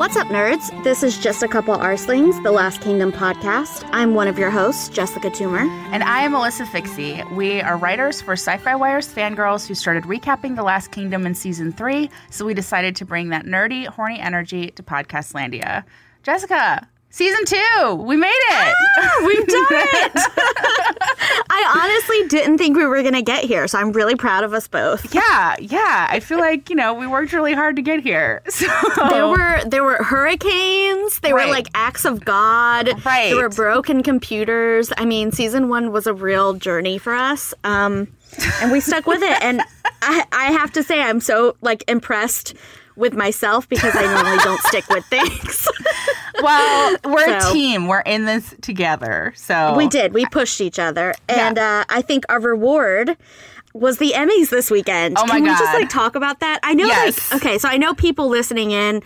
What's up, nerds? This is Just a Couple Arslings, the Last Kingdom podcast. I'm one of your hosts, Jessica Toomer. And I am Melissa Fikse. We are writers for SYFY Wire's Fangrrls who started recapping The Last Kingdom in season three, so we decided to bring that nerdy, horny energy to Podcastlandia. Jessica, Season two, we made it. Ah, we've done it. I honestly didn't think we were going to get here, so I'm really proud of us both. Yeah, yeah. I feel like you know we worked really hard to get here. So there were there were hurricanes. They Right. were like acts of God. Right. There were broken computers. I mean, season one was a real journey for us, um, and we stuck with it. And I, I have to say, I'm so like impressed with myself because I normally don't stick with things. well, we're So- a team. We're in this together. So We did. We pushed each other, and uh, I think our reward was the Emmys this weekend. Oh my Can we just like talk about that? I know, Yes. like, okay, so I know people listening in.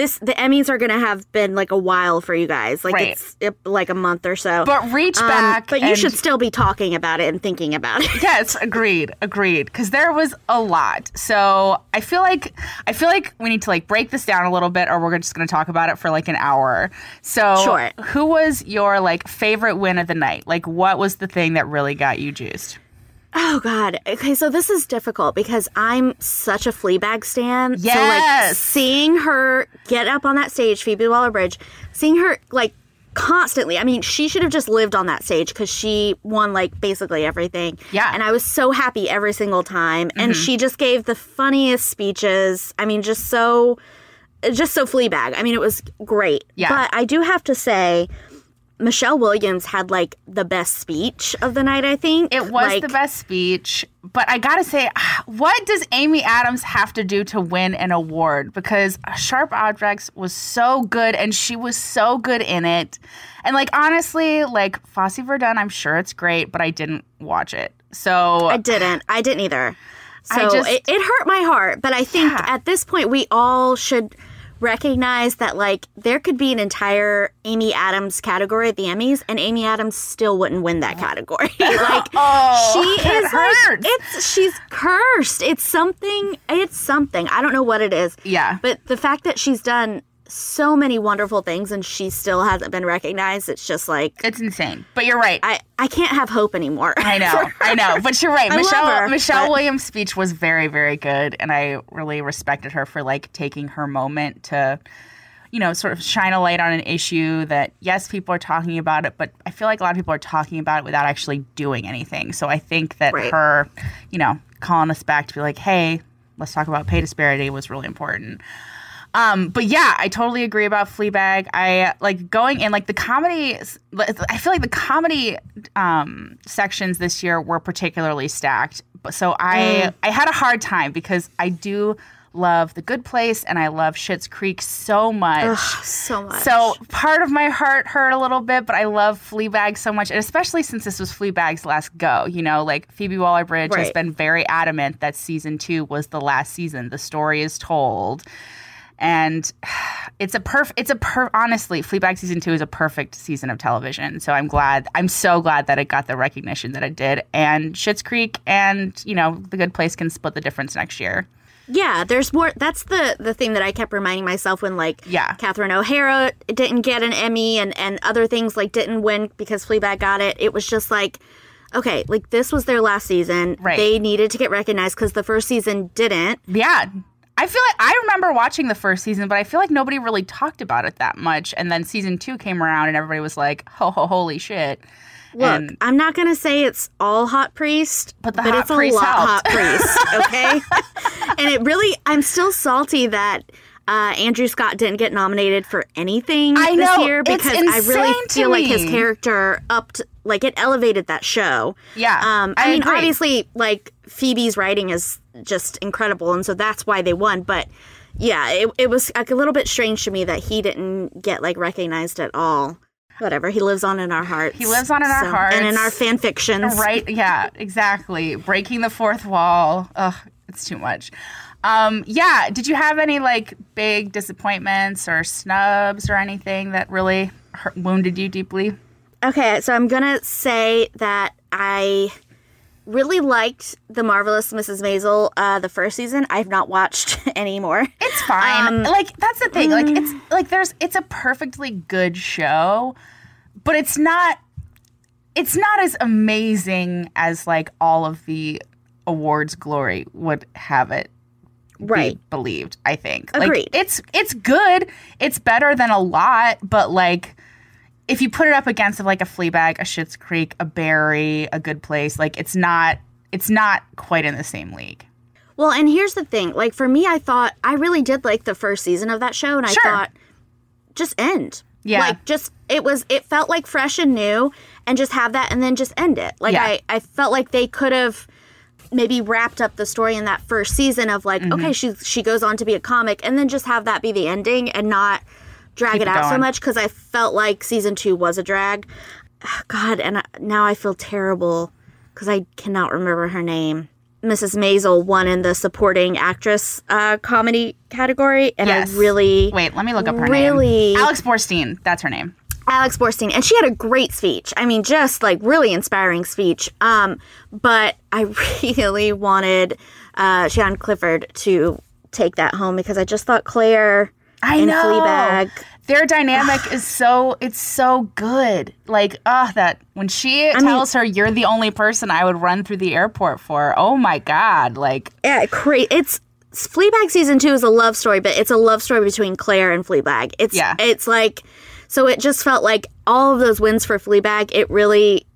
This the Emmys are gonna have been like a while for you guys, like Right. it's it, like a month or so. But reach Um, back. but you should still be talking about it and thinking about it. Yes, agreed, agreed. Because there was a lot. So I feel like I feel like we need to like break this down a little bit, or we're just going to talk about it for like an hour. So, Sure. who was your like favorite win of the night? Like, what was the thing that really got you juiced? Oh God. Okay, so this is difficult because I'm such a Fleabag stan. So like seeing her get up on that stage, Phoebe Waller-Bridge, seeing her like constantly. I mean, she should have just lived on that stage because she won like basically everything. Yeah. Mm-hmm. And I was so happy every single time. And she just gave the funniest speeches. I mean, just so just so Fleabag. I mean, it was great. Yeah. But I do have to say. Michelle Williams had like the best speech of the night, I think. It was Like, the best speech, but I gotta say, what does Amy Adams have to do to win an award? Because Sharp Objects was so good, and she was so good in it. And like honestly, like Fosse Verdon, I'm sure it's great, but I didn't watch it. So I didn't. I didn't either. I So just- it, it hurt my heart. But I think Yeah. at this point, we all should recognize that like there could be an entire Amy Adams category at the Emmys, and Amy Adams still wouldn't win that oh. category. like Oh, she is like it's she's cursed. It's something. It's something. I don't know what it is. Yeah. But the fact that she's done so many wonderful things and she still hasn't been recognized, it's just like it's insane. But you're right. I I can't have hope anymore. I know, I know, but you're right. I Michelle her, Michelle but- Williams' speech was very, very good, and I really respected her for like taking her moment to, you know, sort of shine a light on an issue that yes, people are talking about it, but I feel like a lot of people are talking about it without actually doing anything. So I think that Right. her, you know, calling us back to be like, hey, let's talk about pay disparity was really important. Um, but yeah, I totally agree about Fleabag. I like going in like the comedy. I feel like the comedy um, sections this year were particularly stacked. So I I had a hard time because I do love The Good Place and I love Schitt's Creek so much. so much. So part of my heart hurt a little bit, but I love Fleabag so much, and especially since this was Fleabag's last go. You know, like Phoebe Waller-Bridge has been very adamant that season two was the last season. The story is told, and it's a perf. It's a per. Honestly, Fleabag season two is a perfect season of television. So I'm glad. I'm so glad that it got the recognition that it did. And Schitt's Creek and you know The Good Place can split the difference next year. Yeah, there's more. That's the the thing that I kept reminding myself when like Yeah. Catherine O'Hara didn't get an Emmy and and other things like didn't win because Fleabag got it. It was just like, okay, like this was their last season. Right. They needed to get recognized because the first season didn't. Yeah. I feel like I remember watching the first season, but I feel like nobody really talked about it that much. And then season two came around and everybody was like, ho, ho, holy shit. Look, And- I'm not gonna say it's all Hot Priest, But the Hot it's a lot helped. Hot Priest, okay? and it really, I'm still salty that. Uh, Andrew Scott didn't get nominated for anything I this know, year because I really feel like his character upped, like it elevated that show. Yeah, Um, I, I mean, agree. obviously, like Phoebe's writing is just incredible, and so that's why they won. But yeah, it, it was like a little bit strange to me that he didn't get like recognized at all. Whatever, he lives on in our hearts. He lives on in our So- hearts. and in our fan fictions. Right? Yeah, exactly. Breaking the fourth wall. Ugh, it's too much. Um, yeah. Did you have any like big disappointments or snubs or anything that really hurt, wounded you deeply? Okay, so I'm gonna say that I really liked the marvelous Mrs. Maisel uh, the first season. I've not watched anymore. It's fine. Um, like that's the thing. Like it's like there's it's a perfectly good show, but it's not it's not as amazing as like all of the awards glory would have it Right. be believed, I think. Agreed. Like it's it's good. It's better than a lot, but like if you put it up against like a Fleabag, a Schitt's Creek, a Barry, a Good Place, like it's not it's not quite in the same league. Well, and here's the thing. Like for me, I thought I really did like the first season of that show, and I thought just end. Yeah. Like just it was it felt like fresh and new, and just have that, and then just end it. Like Yeah. I I felt like they could have maybe wrapped up the story in that first season of like Mm-hmm. okay she she goes on to be a comic, and then just have that be the ending and not drag Keep it it out so much because I felt like season two was a drag. God, and I, now I feel terrible because I cannot remember her name. Mrs. Maisel won in the supporting actress uh, comedy category, and Yes. I really Wait, let me look up her Really? name. Alex Borstein, that's her name. Alex Borstein, and she had a great speech. I mean, just like really inspiring speech. Um, but I really wanted uh, Sian Clifford to take that home because I just thought Claire I in know. Fleabag. Their dynamic is so it's so good. Like, ah, that when she tells her you're the only person I would run through the airport for. Oh my god, like Yeah, great. It's Fleabag season two is a love story, but it's a love story between Claire and Fleabag. It's Yeah. it's like so it just felt like all of those wins for Fleabag. It really,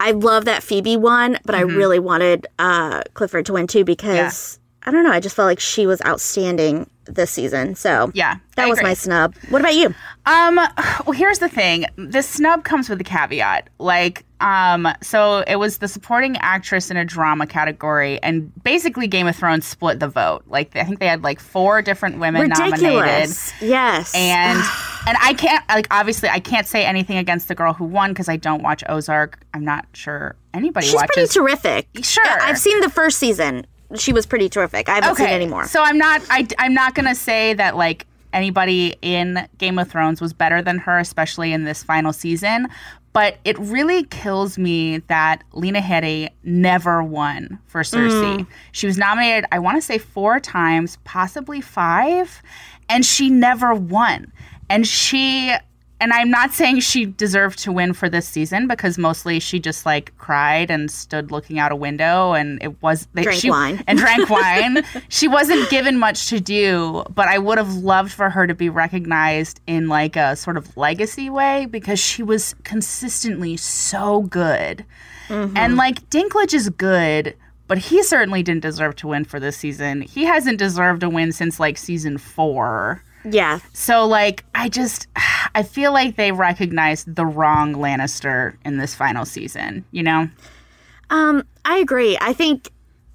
I love that Phoebe won, but I really wanted uh, Clifford to win too because I don't know. I just felt like she was outstanding this season. So yeah. that I was agree. my snub. What about you? Um, well, here's the thing. The snub comes with a caveat. Like, um, so it was the supporting actress in a drama category, and basically Game of Thrones split the vote. Like, I think they had like four different women nominated. Yes. and and I can't like obviously I can't say anything against the girl who won because I don't watch Ozark. I'm not sure anybody she's pretty terrific. Sure. I've seen the first season. She was pretty terrific. I haven't seen any more. So I'm not I I'm not gonna say that like anybody in Game of Thrones was better than her, especially in this final season. But it really kills me that Lena Headey never won for Cersei. Mm. She was nominated, I want to say four times, possibly five, and she never won. And she and I'm not saying she deserved to win for this season because mostly she just like cried and stood looking out a window and it was they, Drank she, wine. and drank wine. she wasn't given much to do, but I would have loved for her to be recognized in like a sort of legacy way because she was consistently so good. Mm-hmm. And like Dinklage is good, but he certainly didn't deserve to win for this season. He hasn't deserved a win since like season 4. Yeah. So like I just I feel like they recognized the wrong Lannister in this final season, you know? Um, I agree. I think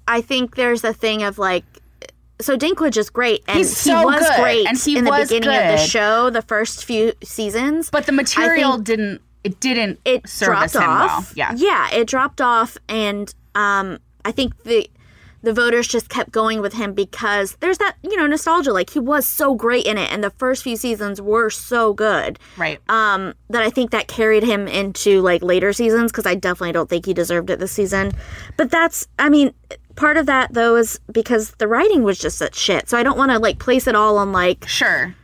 I think there's a thing of like so Dinklage is great and He's he was good, great and he in the beginning of the show, the first few seasons. But the material didn't it didn't it service dropped him off. well. Yeah. Yeah, it dropped off and um I think the the voters just kept going with him because there's that, you know, nostalgia. Like he was so great in it and the first few seasons were so good. Right. um that I think that carried him into like later seasons because I definitely don't think he deserved it this season. But that's I mean part of that though is because the writing was just such shit. So I don't want to like place it all on like sure.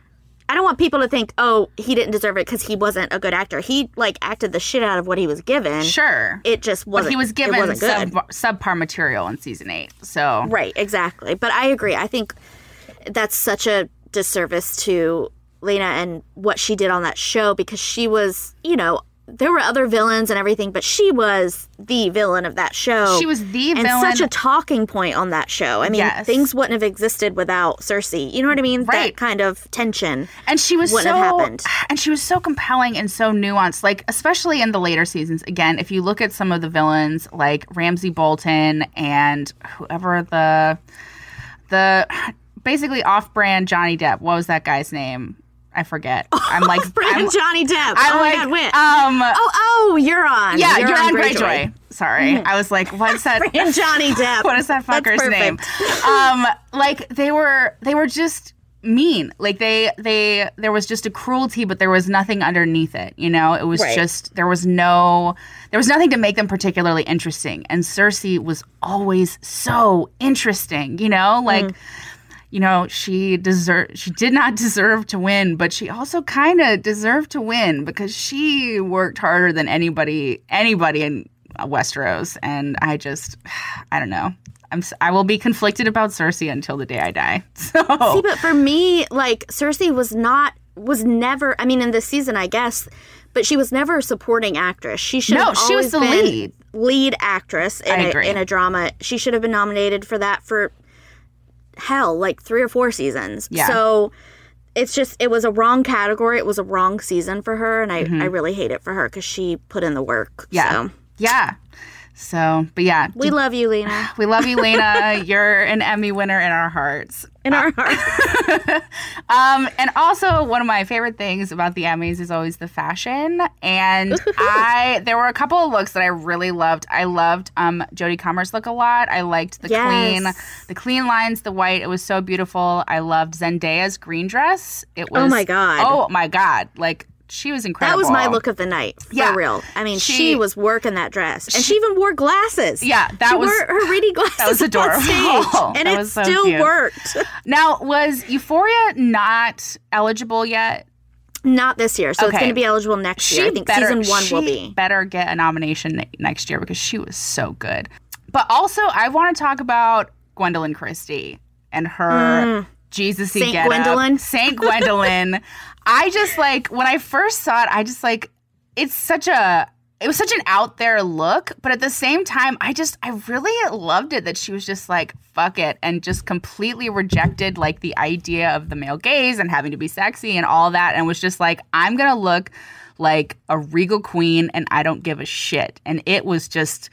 I don't want people to think oh he didn't deserve it because he wasn't a good actor. He like acted the shit out of what he was given. Sure. It just wasn't. but he was given sub, subpar material in season 8. So Right, exactly. But I agree. I think that's such a disservice to Lena and what she did on that show because she was, you know, there were other villains and everything, but she was the villain of that show. She was the and villain. such a talking point on that show. I mean, Yes. things wouldn't have existed without Cersei. You know what I mean? Right. That kind of tension. and she was wouldn't so have happened. and she was so compelling and so nuanced like especially in the later seasons again if you look at some of the villains like ramsay bolton and whoever the the basically off-brand johnny depp what was that guy's name i forget i'm like I'm, Johnny Depp. I'm oh like, my god, win. um oh, oh, you're on. yeah you're, you're, on Greyjoy. greyjoy, sorry i was like what's that And Johnny Depp. what is that fucker's name? Um, like they were they were just mean. Like they they there was just a cruelty, but there was nothing underneath it. You know, it was Right. just there was no there was nothing to make them particularly interesting. And Cersei was always so interesting. You know, like. Mm. You know, she deserve she did not deserve to win, but she also kind of deserved to win because she worked harder than anybody anybody in uh, Westeros, and I just I don't know. I'm I will be conflicted about Cersei until the day I die. So See, but for me, like Cersei was not was never. I mean, in this season, I guess, but she was never a supporting actress. She should No, have she was the lead. lead actress in a, in a drama. She should have been nominated for that for hell, like three or four seasons. Yeah. So it's just it was a wrong category. It was a wrong season for her, and I Mm-hmm. I really hate it for her because she put in the work. yeah, So. yeah. So, but yeah, We love you, Lena. we love you, Lena. You're an Emmy winner in our hearts. In our hearts. Um, and also one of my favorite things about the Emmys is always the fashion. And I there were a couple of looks that I really loved. I loved um Jodie Comer's look a lot. I liked the Yes. clean the clean lines, the white. It was so beautiful. I loved Zendaya's green dress. It was Oh my God. Oh my god. Like she was incredible. That was my look of the night, for Yeah. real. I mean, she, She- was working that dress, and she, even wore glasses. Yeah, that she was- wore her reading glasses. That was adorable. stage, and That it so still cute. worked. Now, was Euphoria not eligible yet? Not this year, so it's going to be eligible next year. I think season one she will be. better get a nomination next year because she was so good. But also, I want to talk about Gwendoline Christie and her Jesus Mm. Saint getup. Gwendoline? Saint Gwendoline. I just like when I first saw it, I just like it's such a it was such an out there look, but at the same time, I just I really loved it that she was just like fuck it and just completely rejected like the idea of the male gaze and having to be sexy and all that and was just like I'm going to look like a regal queen and I don't give a shit. And it was just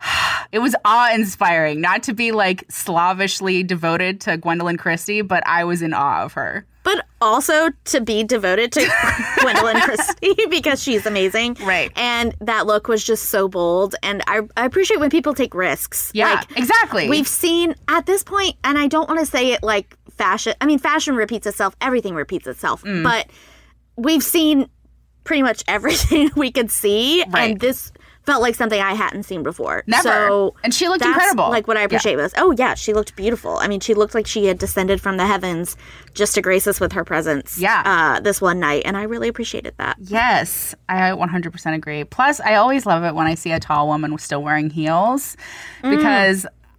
it was awe inspiring not to be like slavishly devoted to Gwendoline Christie, but I was in awe of her. But also to be devoted to Gwendoline Christie because she's amazing. Right. And that look was just so bold. And I, I appreciate when people take risks. Yeah, Like, exactly. We've seen at this point, and I don't want to say it like fashion. I mean, fashion repeats itself, everything repeats itself. Mm. But we've seen pretty much everything we could see. Right. And this felt like something I hadn't seen before. Never. So And she looked incredible. Like what I Yeah. appreciate was, oh yeah, she looked beautiful. I mean, she looked like she had descended from the heavens just to grace us with her presence. Yeah. Uh, this one night, and I really appreciated that. Yes, I 100% agree. Plus, I always love it when I see a tall woman still wearing heels Mm.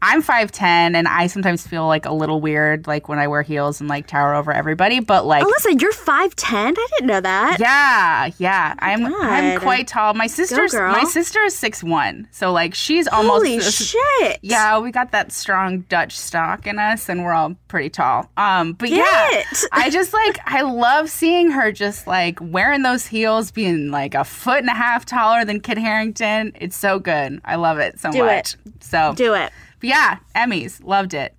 I'm 5'10 and I sometimes feel like a little weird like when I wear heels and like tower over everybody, but like Alyssa, you're five ten. I didn't know that. yeah, yeah, I'm I'm quite tall. My sister's my sister is 6'1. So like she's almost Holy shit. Yeah, we got that strong Dutch stock in us, and we're all pretty tall. Um, but Get yeah, it. I just like I love seeing her just like wearing those heels, being like a foot and a half taller than Kit Harington. It's so good. I love it so Do much. So Do it. But yeah, Emmys loved it,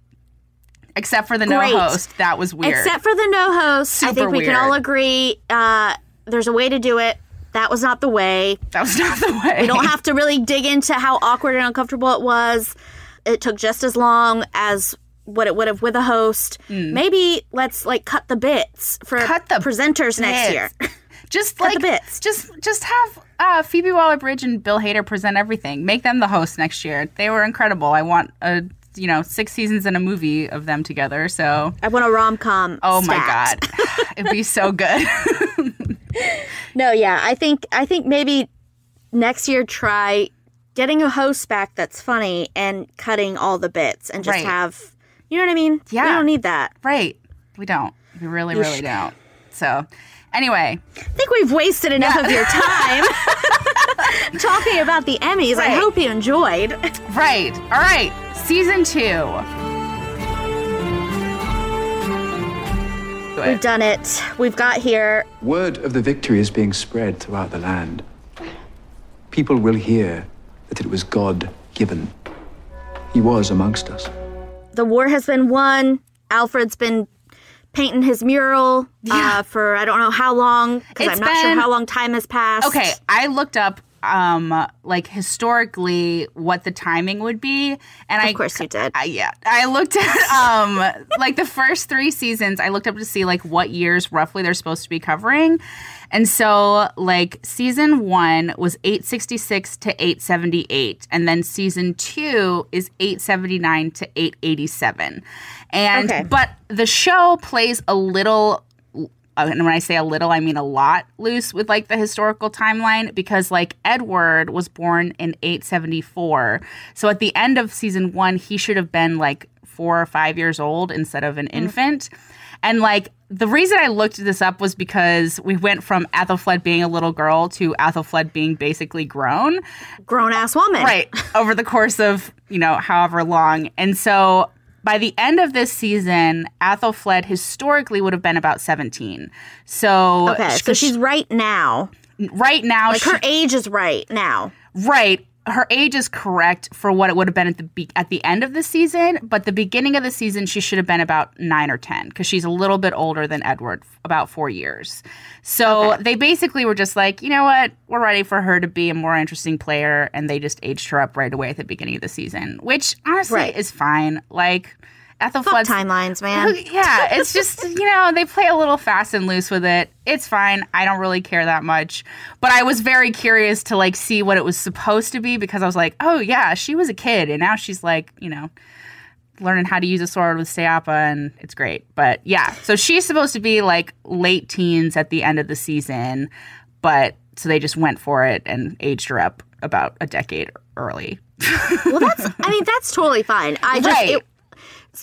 except for the no Great. host. That was weird. Except for the no host. I Super think we can all agree uh, there's a way to do it. That was not the way. that was not the way. We don't have to really dig into how awkward and uncomfortable it was. It took just as long as what it would have with a host. Maybe let's like cut the bits for Hmm. Cut the presenters next year. Just Cut like the bits. just just have uh, Phoebe Waller-Bridge and Bill Hader present everything. Make them the host next year. They were incredible. I want a you know six seasons and a movie of them together. So I want a rom com. oh my god, it'd be so good. No, yeah, I think I think maybe next year try getting a host back that's funny and cutting all the bits and just Right. have you know what I mean? Yeah. we don't need that. right? We don't. We really really don't. So. Anyway, I think we've wasted enough of your time talking about the Emmys. I hope you enjoyed. right. All right. Season two. Do We've it. done it. We've got here. Word of the victory is being spread throughout the land. People will hear that it was God given. He was amongst us. The war has been won. Alfred's been painting his mural uh, for I don't know how long because I'm not sure how long time has passed. Okay, I looked up um like historically what the timing would be and I Of course you did. I, yeah, I looked at um like the first three seasons. I looked up to see like what years roughly they're supposed to be covering, and so like season one was eight sixty six to eight seventy eight, and then season two is eight seventy nine to eight eighty seven, and Okay. but the show plays a little uh, and when I say a little, I mean a lot loose with like the historical timeline because like Edward was born in 874. So at the end of season one, he should have been like four or five years old instead of an infant. And like the reason I looked this up was because we went from Athelflaed being a little girl to Athelflaed being basically grown Grown ass woman. right over the course of you know however long and so by the end of this season athelflaed historically would have been about 17 so Okay, so she's right now. right now Like she- her age is right now. right her age is correct for what it would have been at the be- at the end of the season but the beginning of the season she should have been about 9 or 10 because she's a little bit older than edward about 4 years. So they basically were just like you know what? We're ready for her to be a more interesting player and they just aged her up right away at the beginning of the season which honestly Right. is fine. Like Fuck Ethelflaed's timelines, man. yeah, it's just, you know, they play a little fast and loose with it. It's fine. I don't really care that much. But I was very curious to like see what it was supposed to be because I was like, oh yeah, she was a kid and now she's like, you know, learning how to use a sword with Steapa and it's great. But yeah, so she's supposed to be like late teens at the end of the season, but so they just went for it and aged her up about a decade early. well, that's. I mean, that's totally fine. I just. Right. It,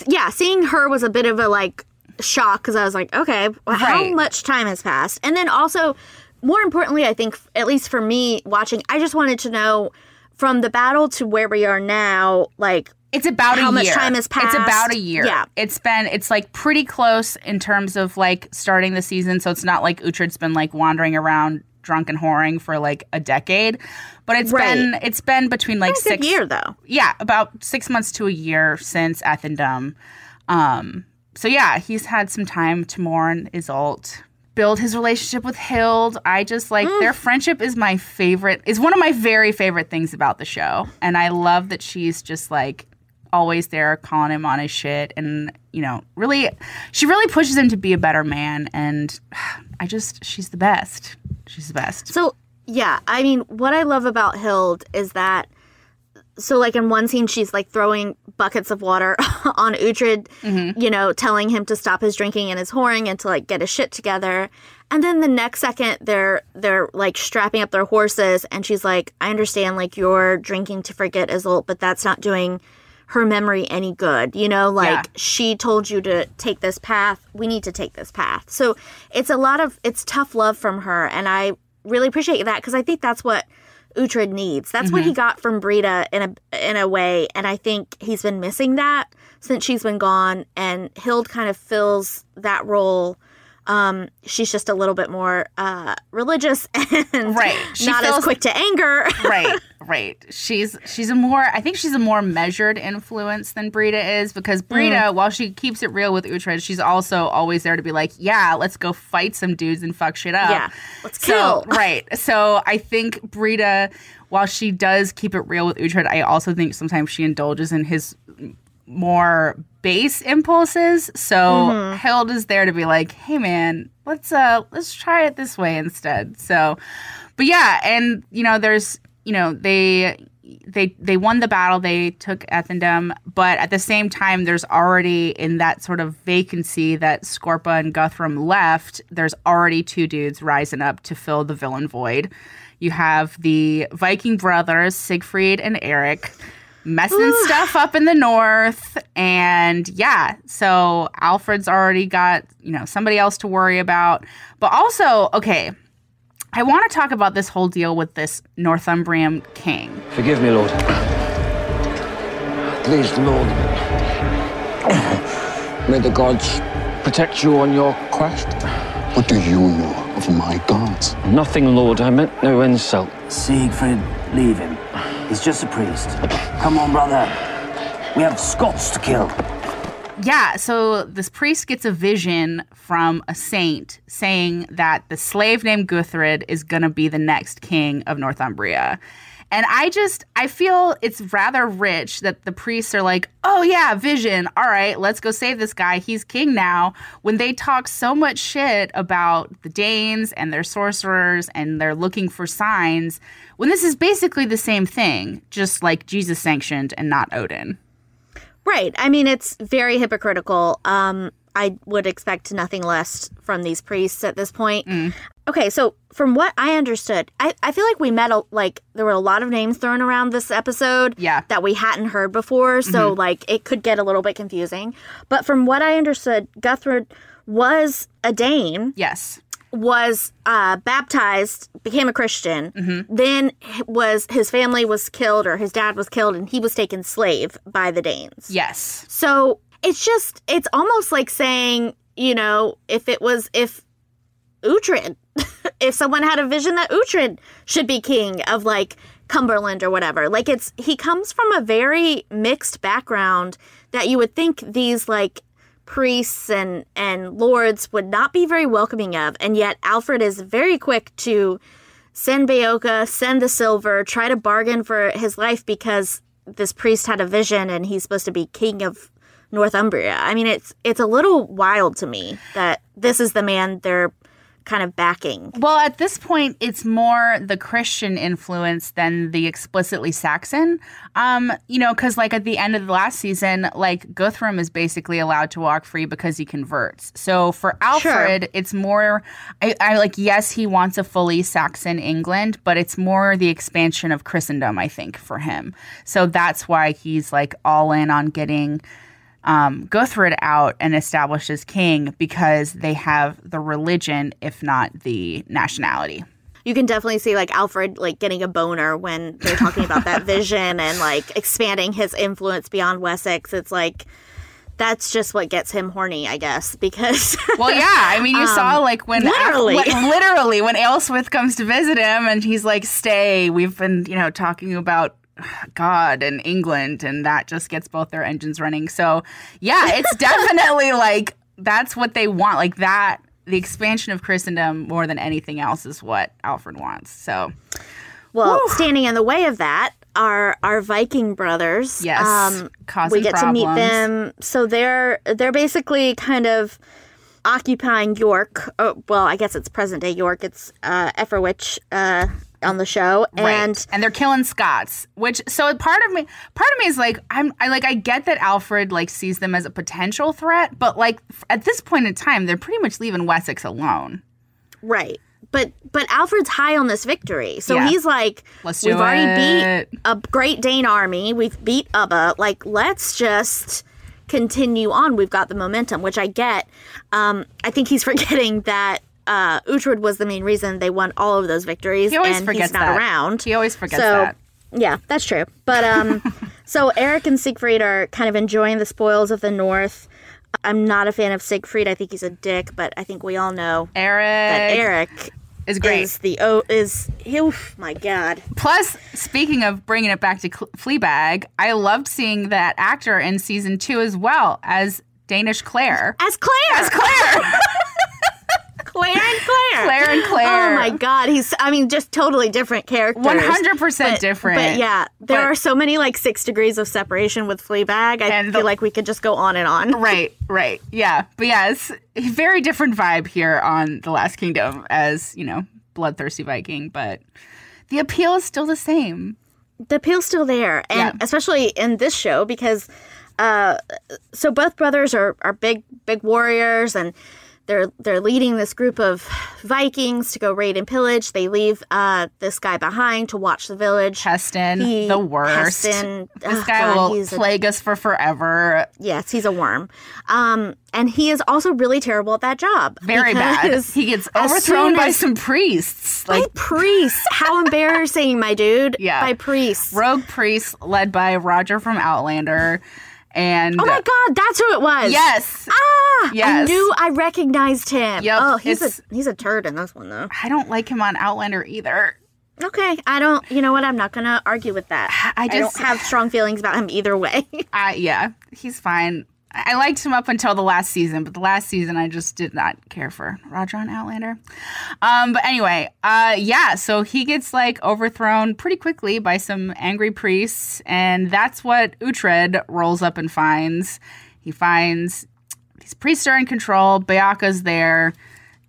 yeah, seeing her was a bit of a like shock because I was like, okay, well, how Right. much time has passed? And then also, more importantly, I think at least for me watching, I just wanted to know from the battle to where we are now, like It's about a How year. much time has passed. It's about a year. Yeah. It's been it's like pretty close in terms of like starting the season. So it's not like Uhtred's been like wandering around drunk and whoring for like a decade. But it's Right. been it's been between like six year though. Yeah, about six months to a year since Ethandun. Um so yeah, he's had some time to mourn Isolt. Build his relationship with Hild. I just like Mm. their friendship is my favorite, is one of my very favorite things about the show. And I love that she's just like always there calling him on his shit and you know really she really pushes him to be a better man and i just she's the best she's the best So yeah, I mean, what I love about Hild is that. So like in one scene, she's like throwing buckets of water on Uhtred, Mm-hmm. you know, telling him to stop his drinking and his whoring and to like get his shit together. And then the next second, they're they're like strapping up their horses, and she's like, "I understand, like you're drinking to forget Isolt, but that's not doing her memory any good. You know, like Yeah. she told you to take this path. We need to take this path. So it's a lot of it's tough love from her, and I really appreciate that because I think that's what Uhtred needs. That's what he mm-hmm. got from Brita in a in a way, and I think he's been missing that since she's been gone. And Hild kind of fills that role. Um, she's just a little bit more uh, religious and Right. She not as feels- quick to anger. right right she's she's a more i think she's a more measured influence than brita is because brita Mm. while she keeps it real with Uhtred, she's also always there to be like yeah let's go fight some dudes and fuck shit up Yeah, let's so kill. right so i think brita while she does keep it real with Uhtred, i also think sometimes she indulges in his more base impulses. So Mm-hmm. Hild is there to be like, "Hey man, let's uh let's try it this way instead." So but yeah, and you know, there's you know, they they they won the battle, they took Ethandun, but at the same time there's already in that sort of vacancy that Skorpa and Guthrum left, there's already two dudes rising up to fill the villain void. You have the Viking brothers, Siegfried and Erik messing stuff up in the north. And yeah, so Alfred's already got, you know, somebody else to worry about. But also, okay, I want to talk about this whole deal with this Northumbrian king. Forgive me, Lord. Please, Lord. May the gods protect you on your quest. What do you know of my gods? Nothing, Lord. I meant no insult. Siegfried, leave him. He's just a priest. Come on, brother. We have Scots to kill. Yeah, so this priest gets a vision from a saint saying that the slave named Guthred is going to be the next king of Northumbria. And I just, I feel it's rather rich that the priests are like, oh yeah, vision. All right, let's go save this guy. He's king now. When they talk so much shit about the Danes and their sorcerers and they're looking for signs, when this is basically the same thing, just like Jesus sanctioned and not Odin. Right. I mean, it's very hypocritical. Um, I would expect nothing less from these priests at this point. Mm. Okay, so from what I understood, I, I feel like we met a, like there were a lot of names thrown around this episode Yeah. that we hadn't heard before, so like it could get a little bit confusing. But from what I understood, Guthred was a Dane, Yes. was uh, baptized, became a Christian, Mm-hmm. then was his family was killed or his dad was killed, and he was taken slave by the Danes. Yes. So it's just, it's almost like saying, you know, if it was, if Uhtred, if someone had a vision that Uhtred should be king of like Cumberland or whatever, like it's, he comes from a very mixed background that you would think these like priests and, and lords would not be very welcoming of. And yet Alfred is very quick to send Beocca, send the silver, try to bargain for his life because this priest had a vision and he's supposed to be king of Northumbria. I mean, it's it's a little wild to me that this is the man they're kind of backing. Well, at this point, it's more the Christian influence than the explicitly Saxon. Um, you know, because like at the end of the last season, like Guthrum is basically allowed to walk free because he converts. So for Alfred, it's more. I, I like. Yes, he wants a fully Saxon England, but it's more the expansion of Christendom. I think for him. So that's why he's like all in on getting um, Guthred out and established as king because they have the religion, if not the nationality. You can definitely see like Alfred like getting a boner when they're talking about that vision and like expanding his influence beyond Wessex. It's like that's just what gets him horny, I guess, because Well, yeah. I mean, you saw like when literally. like, literally when Aelswith comes to visit him, and he's like, "Stay." We've been, you know, talking about God and England, and that just gets both their engines running. So, yeah, it's definitely like that's what they want. Like that, the expansion of Christendom more than anything else is what Alfred wants. So, well, standing in the way of that are our Viking brothers. yes, causing we get problems. to meet them. So they're they're basically kind of occupying York. Oh, well, I guess it's present day York. It's uh, Eoferwic uh, on the show, and right. and they're killing Scots. Which so part of me, part of me is like I'm I like I get that Alfred like sees them as a potential threat, but like f- at this point in time, they're pretty much leaving Wessex alone. right. But but Alfred's high on this victory, so Yeah. he's like, Let's "We've already it." beat a Great Dane army. We've beat Ubba. Like, let's just." continue on we've got the momentum which i get um, i think he's forgetting that uh, Uhtred was the main reason they won all of those victories He always and forgets he's not that. around He always forgets so, that. Yeah, that's true. But um, so Erik and Siegfried are kind of enjoying the spoils of the North. I'm not a fan of Siegfried. I think he's a dick, but I think we all know Erik, that Erik is great. is the oh is oof, my god. Plus, speaking of bringing it back to Cl- Fleabag, I loved seeing that actor in season two as well as Danish Claire. As Claire, As Claire, Claire and Claire, Claire and Claire. Oh my god, he's I mean just totally different characters. one hundred percent But- different. But yeah, there But- are so many like six degrees of separation with Fleabag. I And feel the- like we could just go on and on. Right, right. Yeah. But yeah, it's a very different vibe here on The Last Kingdom as, you know, bloodthirsty Viking, but the appeal is still the same. the appeal's still there and Yeah. especially in this show because uh so both brothers are are big big warriors and they're they're leading this group of Vikings to go raid and pillage. They leave uh, this guy behind to watch the village. Heston, He- the worst. Heston, this oh, guy God, will he's a- plague us for forever. Yes, he's a worm. Um, and he is also really terrible at that job. Very bad. He gets overthrown by as- some priests. by Like priests. How embarrassing, my dude. Yeah. By priests. rogue priests led by Roger from Outlander. And Oh my god, that's who it was. Yes. Ah, I knew I recognized him. Yep, Oh, he's a he's a turd in this one though. I don't like him on Outlander either. Okay, I don't. You know what? I'm not gonna argue with that. I I just- don't have strong feelings about him either way. I yeah, he's fine. I liked him up until the last season, but the last season I just did not care for Roger on Outlander. Um, but anyway, uh, yeah, so he gets like overthrown pretty quickly by some angry priests, and that's what Uhtred rolls up and finds. He finds these priests are in control. Beocca's there.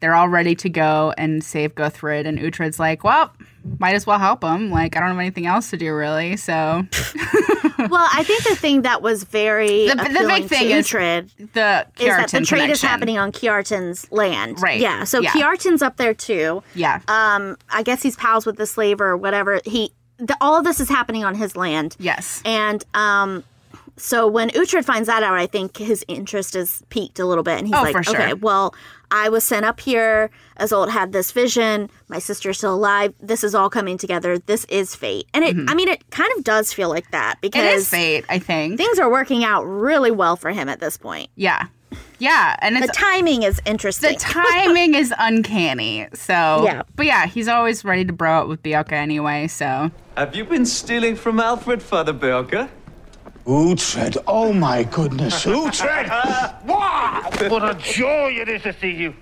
They're all ready to go and save Guthred, and Uhtred's like, "Well, might as well help him. Like, I don't have anything else to do, really." So well, I think the thing that was very The- the big thing to is Uhtred the is that the trade is happening on Kjartan's land. Right. Yeah. So Yeah. Kjartan's up there too. Yeah. Um, I guess he's pals with the slaver or whatever. He, the, all of this is happening on his land. yes. And um, so when Uhtred finds that out, I think his interest is piqued a little bit, and he's Oh, like, for sure. "Okay, well, I was sent up here. Isolt had this vision. My sister's still alive. This is all coming together. This is fate." And it, I mean, it kind of does feel like that because Mm-hmm. It is fate, I think. things are working out really well for him at this point. yeah. Yeah. And The timing is interesting. the timing is uncanny. So Yeah. But yeah, he's always ready to bro it with Beocca anyway, so Have you been stealing from Alfred, Father Beocca? Uhtred, oh my goodness, Uhtred! Wow! What a joy it is to see you.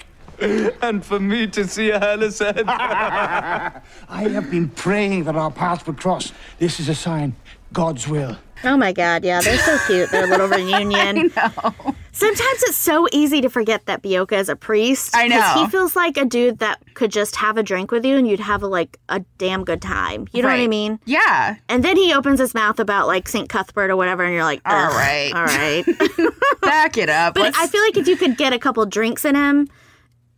And for me to see a hairless head? I have been praying that our paths would cross. This is a sign. God's will. Oh my god, yeah, they're so cute. Their little reunion. I know. Sometimes it's so easy to forget that Beocca is a priest. I know. He feels like a dude that could just have a drink with you and you'd have a, like a damn good time. You know what I mean? Yeah. And then he opens his mouth about like St. Cuthbert or whatever, and you're like, All "Ugh, right. all right. Back it up. but Let's- I feel like if you could get a couple drinks in him,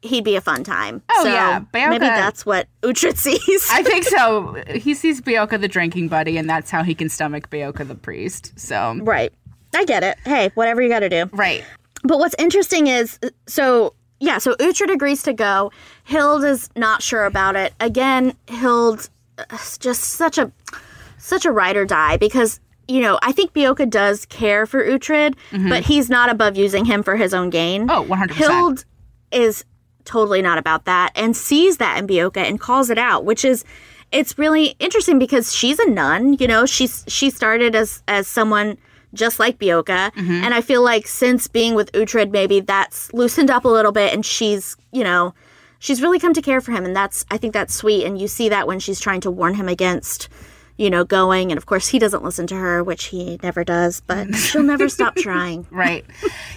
he'd be a fun time. Oh, so yeah. Beocca- maybe that's what Uhtred sees. I think so. He sees Beocca the drinking buddy, and that's how he can stomach Beocca the priest. So right. I get it. Hey, whatever you got to do. Right. But what's interesting is so yeah, so Uhtred agrees to go. Hild is not sure about it. Again, Hild uh, just such a such a ride or die because you know, I think Beocca does care for Uhtred, but he's not above using him for his own gain. Oh, 100%. Hild is totally not about that and sees that in Beocca and calls it out, which is it's really interesting because she's a nun, you know, she's she started as as someone just like Beocca, mm-hmm. and I feel like since being with Uhtred maybe that's loosened up a little bit and she's, you know, she's really come to care for him and that's I think that's sweet and you see that when she's trying to warn him against you know, going. And of course, he doesn't listen to her, which he never does, but she'll never stop trying. Right.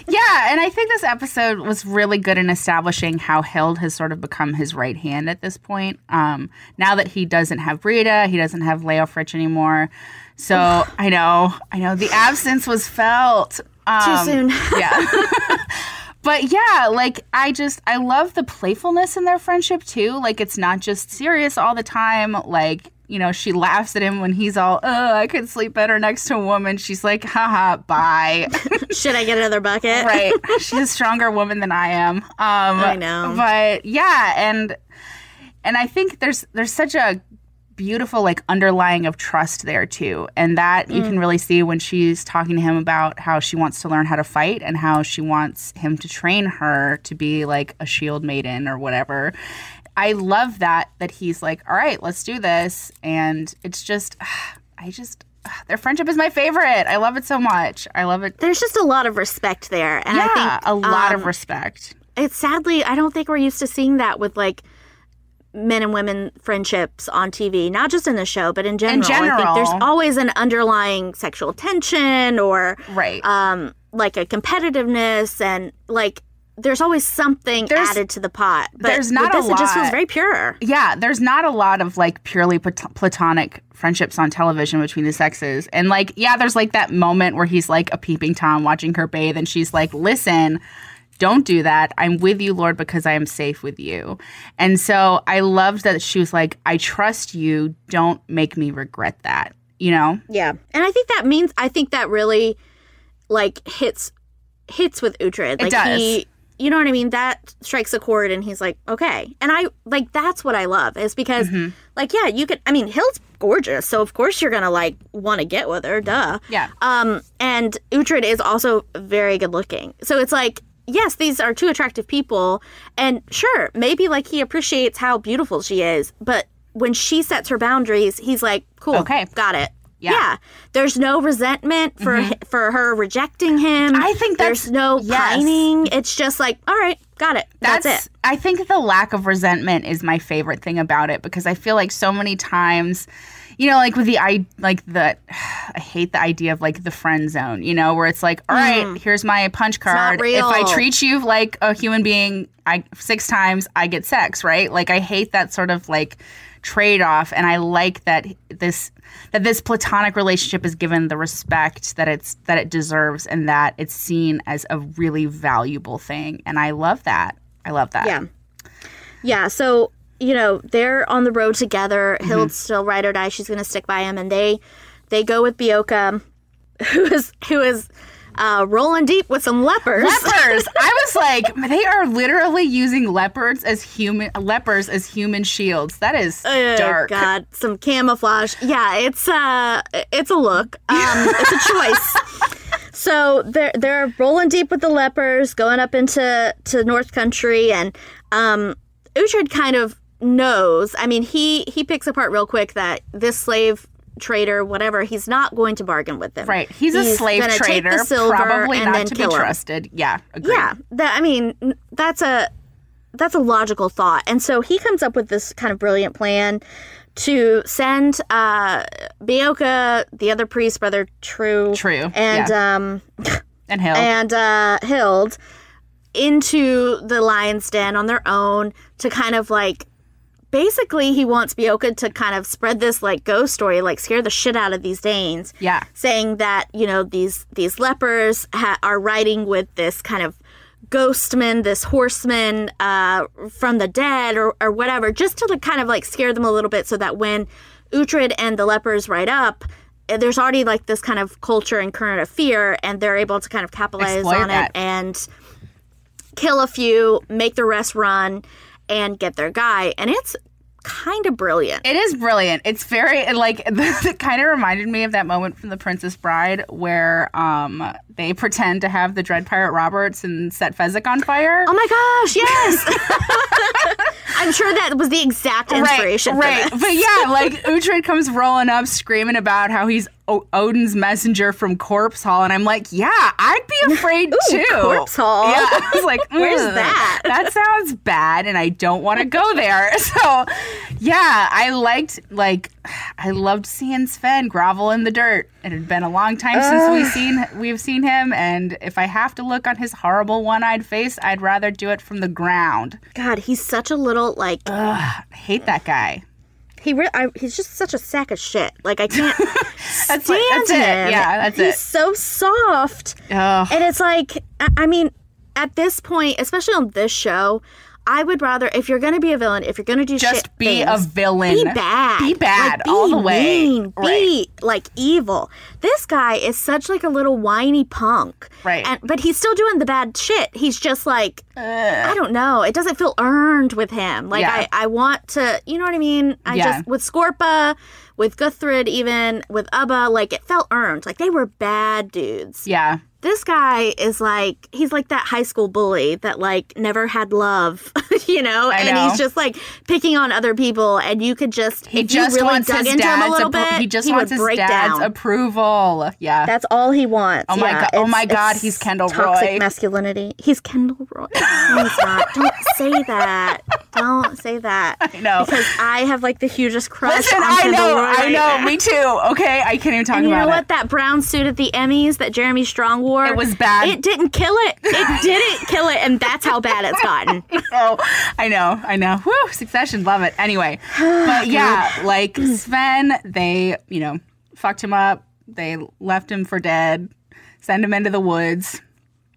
Yeah, and I think this episode was really good in establishing how Hild has sort of become his right hand at this point. Um, now that he doesn't have Brita, he doesn't have Leofric anymore. So I know, I know the absence was felt. Um, Too soon. yeah. but yeah, like I just I love the playfulness in their friendship too. Like it's not just serious all the time. Like you know, she laughs at him when he's all, "Oh, I could sleep better next to a woman." She's like, "Haha, bye." Should I get another bucket? right. She's a stronger woman than I am. Um, I know. But yeah, and and I think there's there's such a beautiful like underlying of trust there too and that you Mm. can really see when she's talking to him about how she wants to learn how to fight and how she wants him to train her to be like a shield maiden or whatever i love that that he's like all right let's do this and it's just i just their friendship is my favorite i love it so much i love it There's just a lot of respect there. And yeah I think a lot um, of respect it's sadly I don't think we're used to seeing that with like men and women friendships on TV, not just in the show, but in general. I general. think there's always an underlying sexual tension or right um like a competitiveness and like there's always something There's- added to the pot. But there's not with a this, it just feels very pure. yeah, there's not a lot of like purely platonic friendships on television between the sexes. And like, yeah, there's like that moment where he's like a peeping Tom watching her bathe and she's like, listen, don't do that. I'm with you, Lord, because I am safe with you. And so I loved that she was like, I trust you. Don't make me regret that. You know? Yeah. And I think that means I think that really like hits hits with Uhtred. Like does. he you know what I mean? That strikes a chord and he's like, okay. And I like that's what I love is because Mm-hmm. like yeah, you could I mean, Hild's gorgeous, so of course you're gonna like want to get with her, duh. Yeah. Um and Uhtred is also very good looking. So it's like Yes, these are two attractive people, and sure, maybe like he appreciates how beautiful she is, but when she sets her boundaries, he's like, "Cool, Okay. got it." Yeah. Mm-hmm. Yeah, there's no resentment for hi- for her rejecting him. I think that's- there's no yes. pining. It's just like, all right, got it. That's, it. I think the lack of resentment is my favorite thing about it because I feel like so many times, you know, like with the I like the I hate the idea of like the friend zone, you know, where it's like, all right, here's my punch card. If I treat you like a human being, I six times I get sex, right? Like I hate that sort of like trade off and I like that this that this platonic relationship is given the respect that it's that it deserves and that it's seen as a really valuable thing and I love that. I love that. Yeah. Yeah. So, you know, they're on the road together. Mm-hmm. Hild's still ride or die. She's going to stick by him. And they they go with Beocca, who is, who is uh, rolling deep with some lepers. Leopards. I was like, they are literally using leopards as human lepers as human shields. That is Oh, dark. God, some camouflage. Yeah, it's uh it's a look. Um it's a choice. So they're they're rolling deep with the lepers, going up into to North Country, and um Uhtred kind of knows. I mean, he he picks apart real quick that this slave trader, whatever, he's not going to bargain with them. Right. He's, a slave trader, the silver probably and not then to be kill him. trusted. Yeah. Agreed. Yeah, that I mean, that's a that's a logical thought. And so he comes up with this kind of brilliant plan to send uh Beocca, the other priest, brother True, True, and yeah. um And Hild. and uh Hild into the lion's den on their own to kind of like basically he wants Beocca to kind of spread this like ghost story, like scare the shit out of these Danes yeah. saying that you know these these lepers ha- are riding with this kind of ghostman, this horseman uh, from the dead, or or whatever, just to like, kind of like scare them a little bit, so that when Uhtred and the lepers ride up. eh, There's already like this kind of culture and current of fear, and they're able to kind of capitalize Exploit on that. it and kill a few, make the rest run, and get their guy. And it's kind of brilliant. It is brilliant. It's very like it kind of reminded me of that moment from The Princess Bride where um they pretend to have the Dread Pirate Roberts and set Fezzik on fire. Oh my gosh, yes. I'm sure that was the exact inspiration right, for right. But yeah, like Uhtred comes rolling up, screaming about how he's o- Odin's messenger from Corpse Hall, and I'm like, yeah, I'd be afraid too. Corpse Hall? Yeah, I was like, Where's mm, that?" That sounds bad, and I don't want to go there. So, yeah, I liked like I loved seeing Sven grovel in the dirt. It had been a long time since we've seen we've seen him, and if I have to look on his horrible one-eyed face, I'd rather do it from the ground. God, he's such a little like I hate that guy. He. Re- I, he's just such a sack of shit. Like I can't That's, stand it. him. Yeah, that's he's it. He's so soft, Ugh. and it's like I, I mean, at this point, especially on this show. I would rather, if you're gonna be a villain, if you're gonna do Just shit be a villain. be bad, Be bad Like, be all the way. mean, Be like evil. This guy is such like a little whiny punk, Right. And but he's still doing the bad shit. He's just like Uh, I don't know. It doesn't feel earned with him. Like Yeah. I, I want to, you know what I mean? I Yeah. just with Skorpa, with Guthred, even with Ubba, like it felt earned. Like they were bad dudes. Yeah. This guy is like he's like that high school bully that like never had love, you know, I and know. he's just like picking on other people, and you could just He if just you really wants dug his into him a dad's little appro- bit, he just he wants his break dad's down. approval. Yeah. That's all he wants. Oh my Yeah, God- oh my God, he's Kendall toxic Roy. masculinity. He's Kendall Roy. Not. Don't say that. Don't say that. I know. because I have like the hugest crush Listen, I know, I know, now. me too. Okay, I can't even talk And you about know it. what? That brown suit at the Emmys that Jeremy Strong wore. It was bad. It didn't kill it. It didn't kill it, and that's how bad it's gotten. Oh, I know, I know. Woo, Succession, love it. Anyway, but yeah, like Sven, they, you know, fucked him up. They left him for dead, send him into the woods.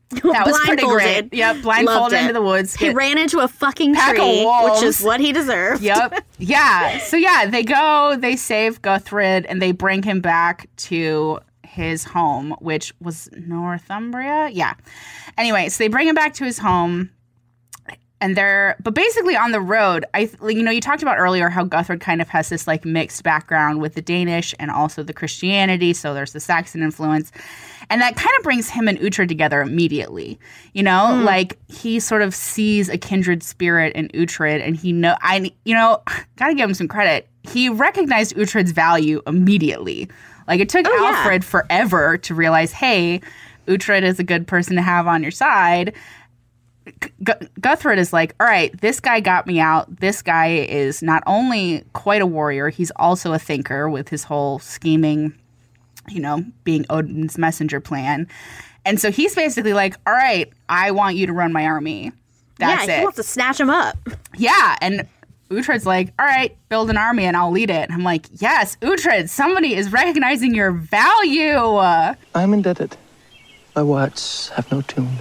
That was pretty great. Blindfolded. Yep, blindfolded into the woods. He ran into a fucking Pack tree, which is what he deserved. yep. Yeah. So yeah, they go, they save Guthred, and they bring him back to his home, which was Northumbria. Yeah. Anyway, so they bring him back to his home. And they're, but basically on the road, I, you know, you talked about earlier how Guthred kind of has this like mixed background with the Danish and also the Christianity. So there's the Saxon influence. And that kind of brings him and Uhtred together immediately. You know, hmm. like he sort of sees a kindred spirit in Uhtred and he know, I, you know, gotta give him some credit. He recognized Uhtred's value immediately. Like it took Oh, yeah. Alfred forever to realize, hey, Uhtred is a good person to have on your side. Gu- Guthred is like, all right, this guy got me out. This guy is not only quite a warrior, he's also a thinker with his whole scheming, you know, being Odin's messenger plan. And so he's basically like, all right, I want you to run my army. That's yeah, it. he wants to snatch him up. Yeah, and Uhtred's like, all right, build an army and I'll lead it. And I'm like, yes, Uhtred, somebody is recognizing your value. I am indebted. My words have no tune,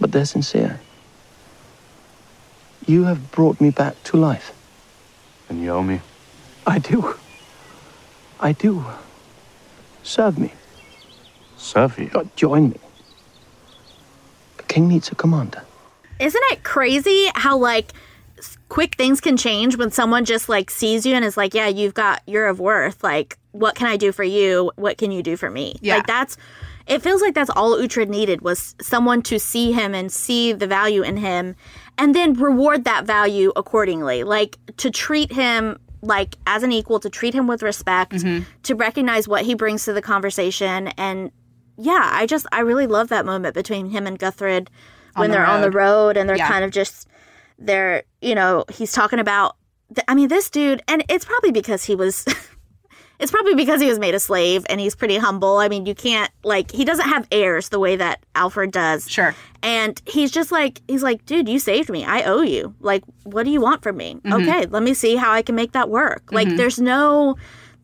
but they're sincere. You have brought me back to life. And you owe me. I do. I do. Serve me. Serve you. Uh, join me. The king needs a commander. Isn't it crazy how like quick things can change when someone just like sees you and is like, "Yeah, you've got you're of worth. Like, what can I do for you? What can you do for me?" Yeah. Like that's it feels like that's all Uhtred needed was someone to see him and see the value in him and then reward that value accordingly. Like to treat him like as an equal, to treat him with respect, Mm-hmm. to recognize what he brings to the conversation and yeah, I just I really love that moment between him and Guthred when the they're on the road. road and they're Yeah. kind of just they're you know he's talking about th- I mean this dude and it's probably because he was it's probably because he was made a slave and he's pretty humble. I mean you can't like he doesn't have heirs the way that Alfred does. Sure. And he's just like he's like dude you saved me. I owe you. Like what do you want from me? Mm-hmm. Okay, let me see how I can make that work. Like there's no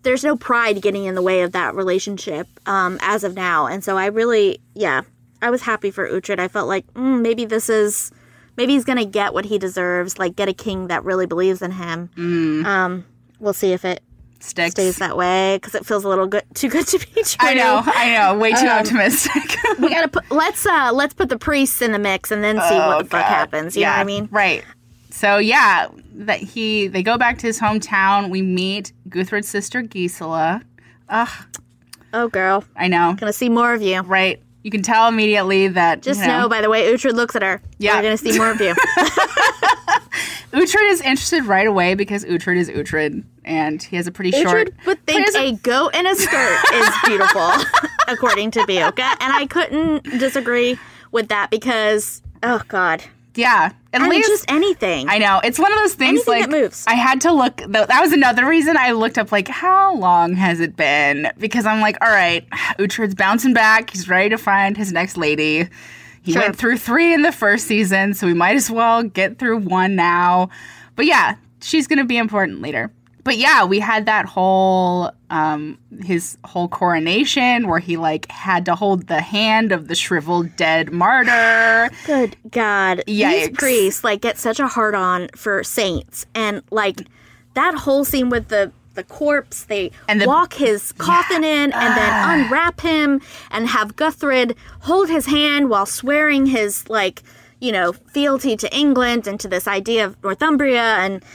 there's no pride getting in the way of that relationship um, as of now. And so I really, yeah, I was happy for Uhtred. I felt like mm, maybe this is, maybe he's gonna get what he deserves, like get a king that really believes in him. Um, we'll see if it Sticks. stays that way because it feels a little good, too good to be true. I know, I know. Way too Um, optimistic. We gotta put let's uh let's put the priests in the mix and then see what the fuck happens. You know what I mean? Right. So yeah, that he they go back to his hometown. We meet Guthred's sister Gisela. Ugh. Oh girl, I know. gonna see more of you. Right. You can tell immediately that Just you know. by the way Uhtred looks at her. Yeah. we're gonna see more of you. Uhtred is interested right away because Uhtred is Uhtred, and he has a pretty short. Uhtred would think a goat in a skirt is beautiful, according to Beocca, and I couldn't disagree with that because oh god, yeah, at least just anything. I know it's one of those things Anything like that moves. I had to look. th- That was another reason I looked up like how long has it been because I'm like, all right, Uhtred's bouncing back. He's ready to find his next lady. He Sure. went through three in the first season, so we might as well get through one now. But yeah, she's gonna be important later. But yeah, we had that whole um his whole coronation where he like had to hold the hand of the shriveled dead martyr. Good God, these Yikes. priests like get such a hard on for saints, and like that whole scene with the the corpse, they And the- walk his coffin in and then unwrap him and have Guthred hold his hand while swearing his like you know fealty to England and to this idea of Northumbria, and uh,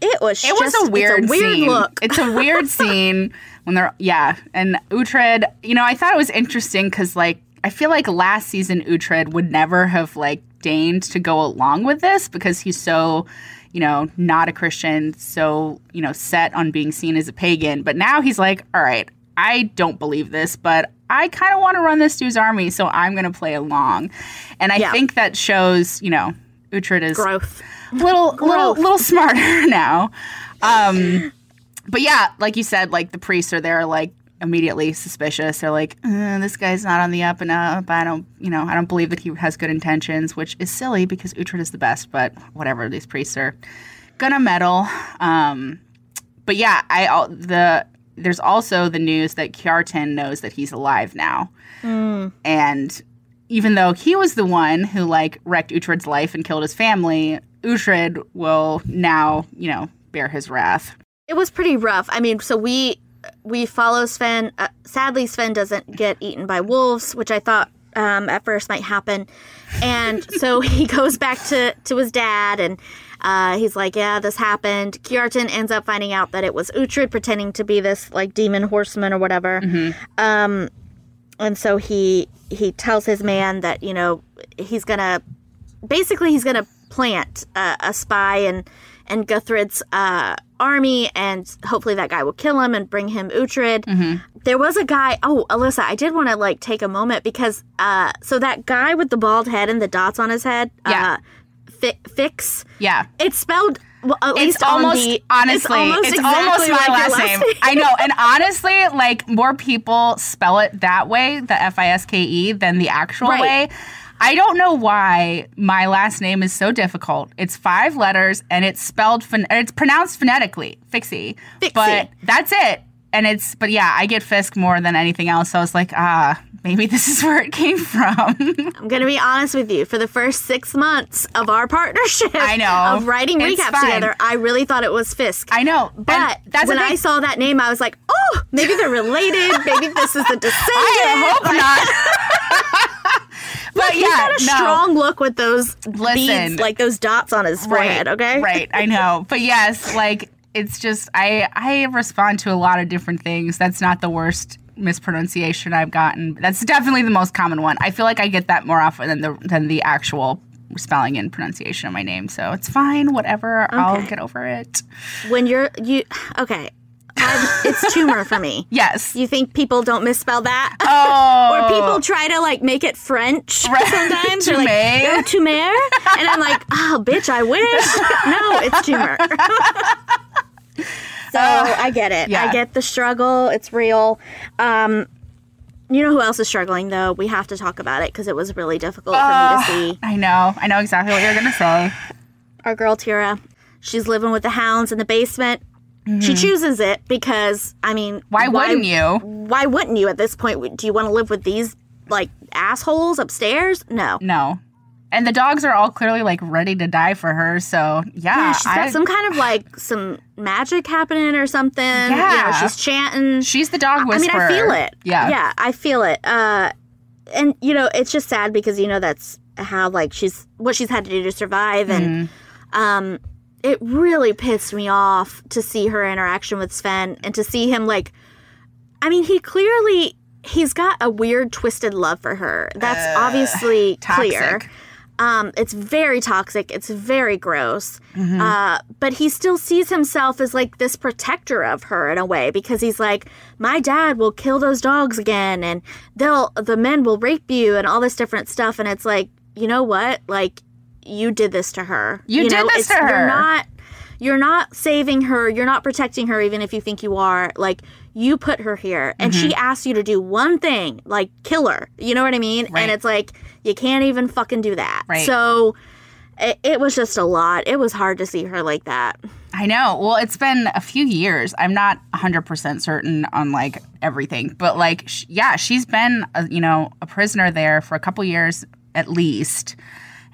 it was It was a weird, it's a weird scene. look. It's a weird scene when they're yeah. And Uhtred, you know, I thought it was interesting because like I feel like last season Uhtred would never have like deigned to go along with this because he's so you know not a Christian, so you know set on being seen as a pagan. But now he's like, all right, I don't believe this, but I kind of want to run this dude's army, so I'm going to play along. And I Yeah. think that shows, you know, Uhtred is growth. Little little little smarter now. Um, but yeah, like you said, like the priests are there, like immediately suspicious. They're like, uh, this guy's not on the up and up. I don't, you know, I don't believe that he has good intentions, which is silly because Uhtred is the best. But whatever, these priests are gonna meddle. Um, but yeah, I the there's also the news that Kjartan knows that he's alive now, and even though he was the one who like wrecked Uhtred's life and killed his family, Uhtred will now, you know, bear his wrath. It was pretty rough. I mean, so we we follow Sven. Uh, sadly, Sven doesn't get eaten by wolves, which I thought um, at first might happen. And so he goes back to to his dad, and uh, he's like, "Yeah, this happened." Kjartan ends up finding out that it was Uhtred pretending to be this like demon horseman or whatever. Um, and so he he tells his man that you know he's gonna basically he's gonna plant uh, a spy in in Guthred's uh, army, and hopefully that guy will kill him and bring him Uhtred. There was a guy. Oh, Alyssa, I did want to like take a moment because uh, so that guy with the bald head and the dots on his head, Yeah. uh, fi- fix. Yeah. It's spelled. Well, at It's least almost the, honestly, it's almost, exactly my like last name. I know, and honestly, like more people spell it that way, the F I S K E, than the actual Right. way. I don't know why my last name is so difficult. It's five letters and it's spelled pho- it's pronounced phonetically, Fixie. Fixie. But that's it. And it's but yeah, I get Fisk more than anything else. So I was like, ah, maybe this is where it came from. I'm gonna be honest with you. For the first six months of our partnership, I know. of writing It's recaps fine. together, I really thought it was Fisk. I know. But that's when I saw that name, I was like, oh, maybe they're related. maybe this is the descendant. I hope not. but He's yeah, got a no. strong look with those Listen. beads, like those dots on his forehead. right, Okay, Right, I know. But yes, like it's just I I respond to a lot of different things. That's not the worst mispronunciation I've gotten. That's definitely the most common one. I feel like I get that more often than the than the actual spelling and pronunciation of my name. So it's fine, whatever. I'll get over it. When you're you, okay, it's tumor for me. Yes. You think people don't misspell that? oh. Or people try to like make it French Right. sometimes. They're like, Tumor. "Oh, tumor," and I'm like, "Oh, bitch, I wish." no, it's tumor. So I get it. yeah. I get the struggle. It's real. Um, you know who else is struggling though? We have to talk about it because it was really difficult for me to see. I know. I know exactly what you're gonna say. Our girl Thyra, she's living with the hounds in the basement. She chooses it because I mean, Mm-hmm. Why wouldn't you? Why wouldn't you at this point? Do you want to live with these like assholes upstairs? No. No. And the dogs are all clearly like ready to die for her. So yeah, Yeah, she's got I- some kind of like some magic happening or something. You know, Yeah. she's chanting. she's the dog whisperer. I mean, I feel it. Yeah. Yeah, I feel it. Uh, and you know, it's just sad because you know that's how like she's what she's had to do to survive, and Mm-hmm. um, it really pissed me off to see her interaction with Sven and to see him like. I mean, he clearly he's got a weird, twisted love for her. That's obviously clear. Um, it's very toxic. It's very gross. Mm-hmm. Uh, but he still sees himself as like this protector of her in a way because he's like, my dad will kill those dogs again, and they'll the men will rape you and all this different stuff. And it's like, you know what? Like, you did this to her. You did know, this to her. You're not. You're not saving her. You're not protecting her, even if you think you are. Like, you put her here, and she Mm-hmm. asked you to do one thing, like kill her. You know what I mean? Right. And it's like, you can't even fucking do that. Right. So it, it was just a lot. It was hard to see her like that. I know. Well, it's been a few years. I'm not 100% certain on like everything, but like sh- yeah, she's been a, you know, a prisoner there for a couple years at least.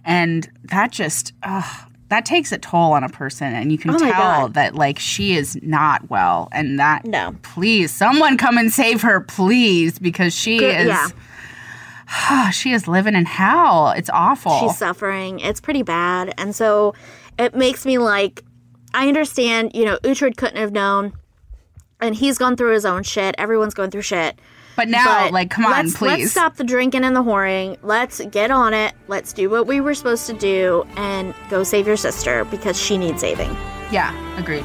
And that just ugh, that takes a toll on a person and you can Oh tell that like she is not well and that No. please someone come and save her please because she Good- is yeah. she is living in hell. It's awful. She's suffering. It's pretty bad. And so it makes me like, I understand, you know, Uhtred couldn't have known. And he's gone through his own shit. Everyone's going through shit. But now But like come on let's, please. Let's stop the drinking and the whoring. Let's get on it. Let's do what we were supposed to do and go save your sister because she needs saving. Yeah, agreed.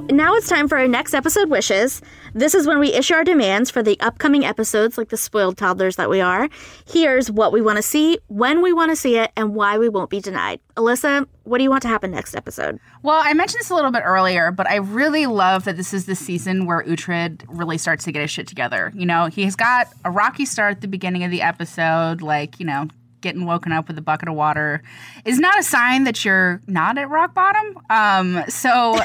Now it's time for our next episode wishes. This is when we issue our demands for the upcoming episodes, like the spoiled toddlers that we are. Here's what we want to see, when we want to see it, and why we won't be denied. Alyssa, what do you want to happen next episode? Well, I mentioned this a little bit earlier, but I really love that this is the season where Uhtred really starts to get his shit together. You know, he's got a rocky start at the beginning of the episode, like, you know, getting woken up with a bucket of water is not a sign that you're not at rock bottom. Um, so,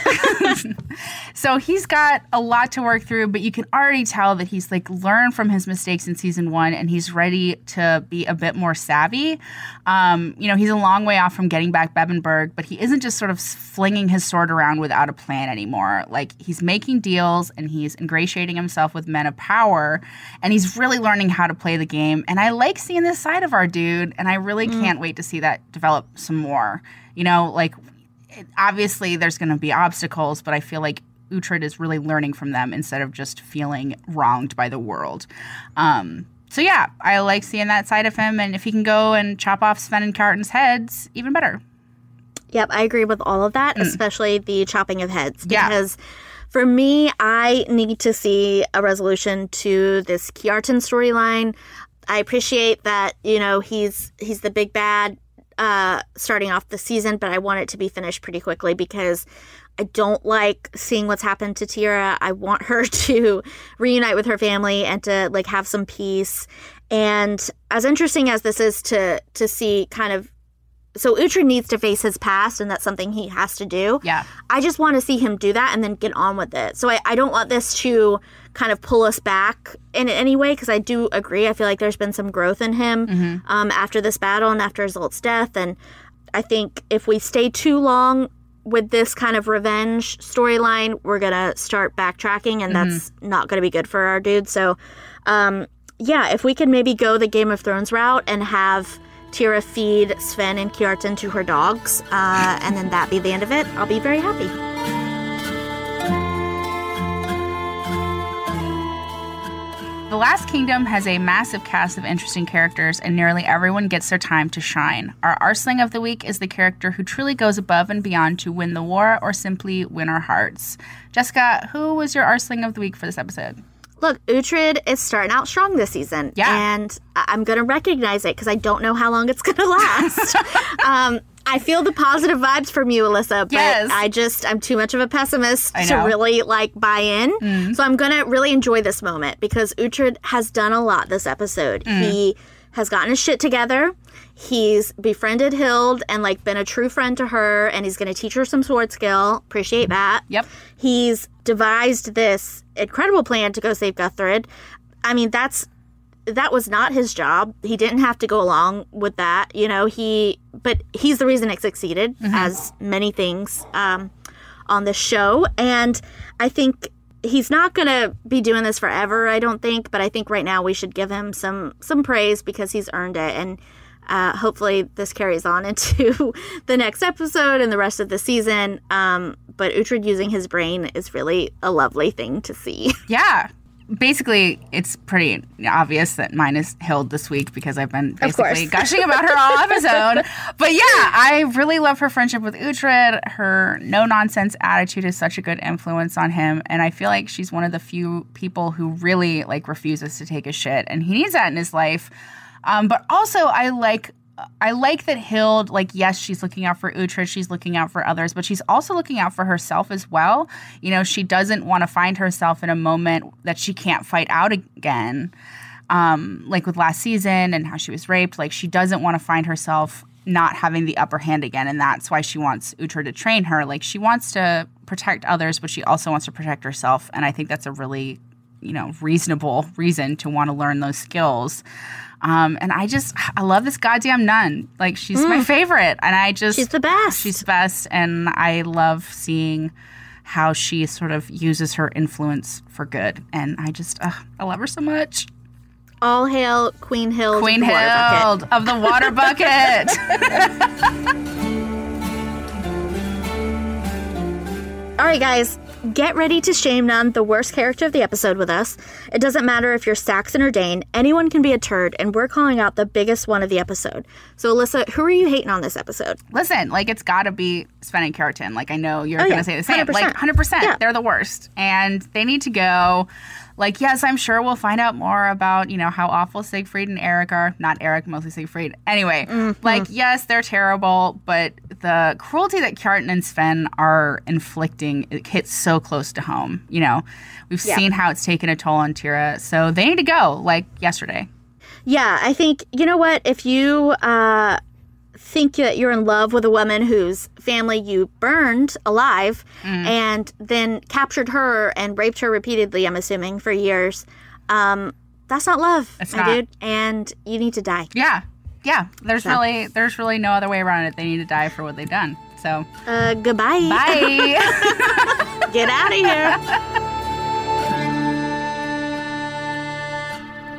so he's got a lot to work through, but you can already tell that he's like learned from his mistakes in season one, and he's ready to be a bit more savvy. Um, you know, he's a long way off from getting back Bebbanburg, but he isn't just sort of flinging his sword around without a plan anymore. Like he's making deals and he's ingratiating himself with men of power, and he's really learning how to play the game. And I like seeing this side of our dude, and I really Mm. can't wait to see that develop some more. You know, like it, obviously there's going to be obstacles, but I feel like Uhtred is really learning from them instead of just feeling wronged by the world. Um, so yeah, I like seeing that side of him, and if he can go and chop off Sven and Kjartan's heads, even better. Yep, I agree with all of that, especially the chopping of heads. Mm. Yeah. Because for me, I need to see a resolution to this Kjartan storyline. I appreciate that, you know, he's he's the big bad uh starting off the season, but I want it to be finished pretty quickly because I don't like seeing what's happened to Thyra. I want her to reunite with her family and to like have some peace. And as interesting as this is to to see kind of so Uhtred needs to face his past and that's something he has to do. Yeah. I just want to see him do that and then get on with it. So I, I don't want this to kind of pull us back in any way because I do agree. I feel like there's been some growth in him Mhm. um, after this battle and after Isolt's death. And I think if we stay too long with this kind of revenge storyline, we're going to start backtracking and that's not going to be good for our dude. So, um, yeah, if we could maybe go the Game of Thrones route and have Thyra feed Sven and Kjartan to her dogs, uh, and then that be the end of it, I'll be very happy. The Last Kingdom has a massive cast of interesting characters, and nearly everyone gets their time to shine. Our Arsling of the Week is the character who truly goes above and beyond to win the war or simply win our hearts. Jessica, who was your Arsling of the Week for this episode? Look, Uhtred is starting out strong this season. Yeah. And I'm going to recognize it because I don't know how long it's going to last. um, I feel the positive vibes from you, Alyssa, but Yes. I just, I'm too much of a pessimist to really like buy in. Mm. So I'm going to really enjoy this moment because Uhtred has done a lot this episode. Mm. He has gotten his shit together. He's befriended Hild and like been a true friend to her, and he's going to teach her some sword skill. Appreciate that. Yep. He's devised this incredible plan to go save Guthred. I mean, that's that was not his job. He didn't have to go along with that, you know. He, but he's the reason it succeeded, Mhm. as many things um, on the show. And I think he's not gonna be doing this forever. I don't think, but I think right now we should give him some some praise because he's earned it. And uh, hopefully this carries on into the next episode and the rest of the season. Um, but Uhtred using his brain is really a lovely thing to see. Yeah. Basically, it's pretty obvious that mine is Hild this week because I've been basically gushing about her all episode. But yeah, I really love her friendship with Uhtred. Her no nonsense attitude is such a good influence on him, and I feel like she's one of the few people who really like refuses to take a shit, and he needs that in his life. Um, but also, I like I like that Hild, like, yes, she's looking out for Uhtred, she's looking out for others, but she's also looking out for herself as well. You know, she doesn't want to find herself in a moment that she can't fight out again. Um, like with last season and how she was raped, like, she doesn't want to find herself not having the upper hand again. And that's why she wants Uhtred to train her. Like, she wants to protect others, but she also wants to protect herself. And I think that's a really, you know, reasonable reason to want to learn those skills. Um, and I just, I love this goddamn nun. Like, she's my Mm. favorite. And I just, She's the best. She's the best. And I love seeing how she sort of uses her influence for good. And I just, ugh, I love her so much. All hail Queen Hild. Queen the water bucket. Hild of the water bucket. All right, guys, get ready to shame none the worst character of the episode with us. It doesn't matter if you're Saxon or Dane, anyone can be a turd, and we're calling out the biggest one of the episode. So, Alyssa, who are you hating on this episode? Listen, like it's got to be Sven and Kjartan. Like I know you're Oh, gonna yeah, say the same. 100%. Like 100. percent Yeah. They're the worst, and they need to go. Like yes, I'm sure we'll find out more about you know how awful Siegfried and Erik are. Not Erik, mostly Siegfried. Anyway, Mm-hmm. like yes, they're terrible, but the cruelty that Kjartan and Sven are inflicting it hits so close to home. You know, we've Yeah. seen how it's taken a toll on Thyra, so they need to go. Like yesterday. Yeah, I think, you know what? If you uh, think that you're in love with a woman whose family you burned alive Mm. and then captured her and raped her repeatedly, I'm assuming, for years, um, that's not love, It's my not. dude. And you need to die. Yeah, yeah. There's So- really there's really no other way around it. They need to die for what they've done. So Uh, goodbye. bye. Get out of here.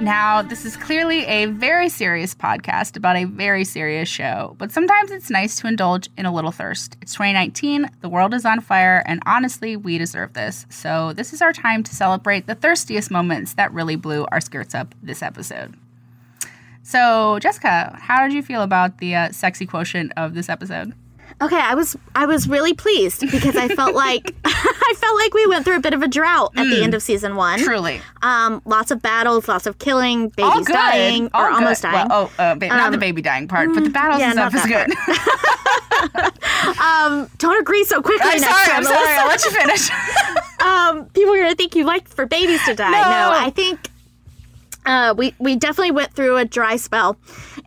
Now, this is clearly a very serious podcast about a very serious show, but sometimes it's nice to indulge in a little thirst. It's 2019, the world is on fire, and honestly, we deserve this. So, this is our time to celebrate the thirstiest moments that really blew our skirts up this episode. So, Jessica, how did you feel about the uh, sexy quotient of this episode? Okay, I was I was really pleased because I felt like I felt like we went through a bit of a drought at the end of season one. Mm. Truly. Um, lots of battles, lots of killing, babies dying All or good. almost dying. Well, oh, uh, ba- not the Um, baby dying part, but the battles yeah, and stuff is good. um, don't agree so quickly. I'm next sorry, time, I'm sorry. I'll let you finish. um, people are gonna think you like for babies to die. No. No, I think uh, we we definitely went through a dry spell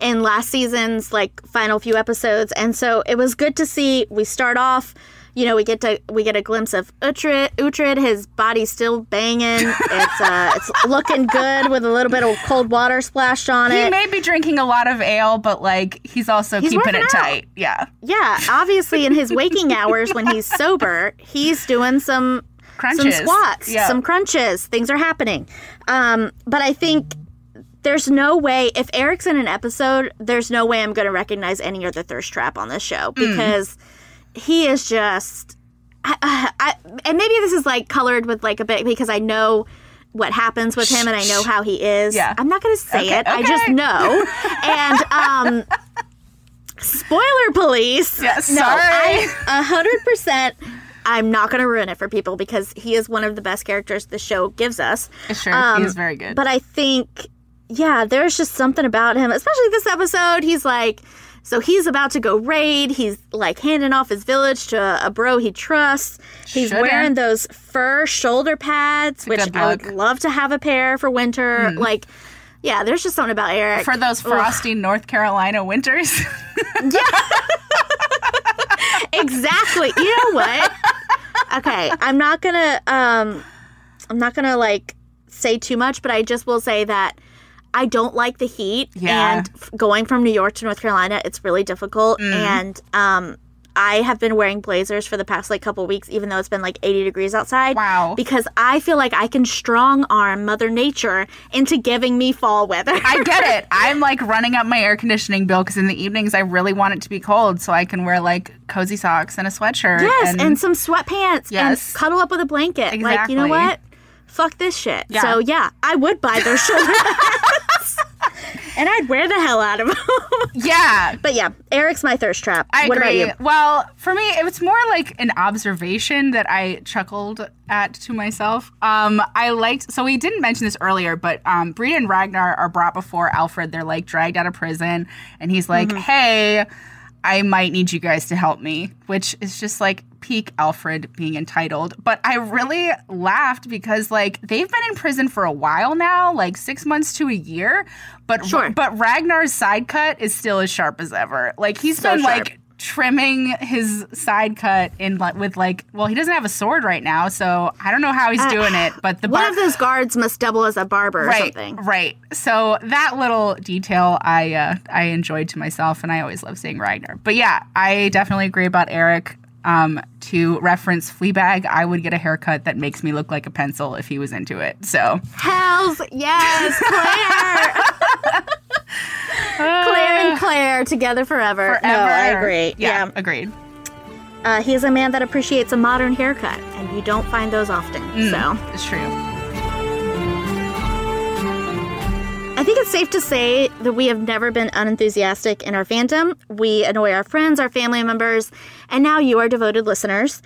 in last season's like final few episodes, and so it was good to see. We start off. You know, we get to we get a glimpse of Uhtred. Uhtred, his body's still banging. It's uh, it's looking good with a little bit of cold water splashed on it. He may be drinking a lot of ale, but like he's also He's keeping it out. tight. Yeah. Yeah, obviously in his waking hours when he's sober, he's doing some Crunches. some squats, Yeah. some crunches. Things are happening. Um, but I think there's no way if Erik's in an episode, there's no way I'm going to recognize any other thirst trap on this show Mm. because he is just. I, I, and maybe this is like colored with like a bit because I know what happens with him and I know how he is. Yeah. I'm not going to say Okay, it. I just know. and um spoiler police. Yeah, No, sorry. I a hundred percent. I'm not going to ruin it for people because he is one of the best characters the show gives us. Sure, Um, he is very good. But I think, yeah, there's just something about him, especially this episode. He's like, so he's about to go raid. He's like handing off his village to a, a bro he trusts. He's Shouldn't. wearing those fur shoulder pads, which I would love to have a pair for winter. Like, yeah, there's just something about Erik For those Ugh. frosty North Carolina winters. exactly. You know what? Okay, I'm not gonna um I'm not gonna like say too much, but I just will say that I don't like the heat Yeah. and f- going from New York to North Carolina, it's really difficult Mm. and um I have been wearing blazers for the past like couple weeks, even though it's been like 80 degrees outside. Wow. Because I feel like I can strong arm Mother Nature into giving me fall weather. I get it. I'm like running up my air conditioning bill because in the evenings I really want it to be cold, so I can wear like cozy socks and a sweatshirt. Yes, and, some sweatpants Yes. and cuddle up with a blanket. Exactly. Like, you know what? Fuck this shit. Yeah. So yeah, I would buy those shoulder pads. And I'd wear the hell out of them. yeah. but yeah, Erik's my thirst trap. I what agree. about you? Well, for me, it was more like an observation that I chuckled at to myself. Um, I liked. So we didn't mention this earlier, but um, Brida and Ragnar are brought before Alfred. They're like dragged out of prison, and he's like, Mm-hmm. "Hey, I might need you guys to help me," which is just like peak Alfred being entitled. But I really laughed because like they've been in prison for a while now, like six months to a year. But Sure. but Ragnar's side cut is still as sharp as ever. Like he's So been sharp. like trimming his side cut in like with like well he doesn't have a sword right now so i don't know how he's Uh, doing it but the One of those guards must double as a barber or right something. right so that little detail i uh i enjoyed to myself and i always love seeing ragnar but yeah i definitely agree about erik Um, to reference Fleabag, I would get a haircut that makes me look like a pencil if he was into it. So Hells yes, Claire. Claire and Claire together forever. No, I agree. Yeah, Yeah. agreed. Uh, he is a man that appreciates a modern haircut, and you don't find those often. Mm, So it's true. Think it's safe to say that we have never been unenthusiastic in our fandom. We annoy our friends, our family members, and now you, our devoted listeners.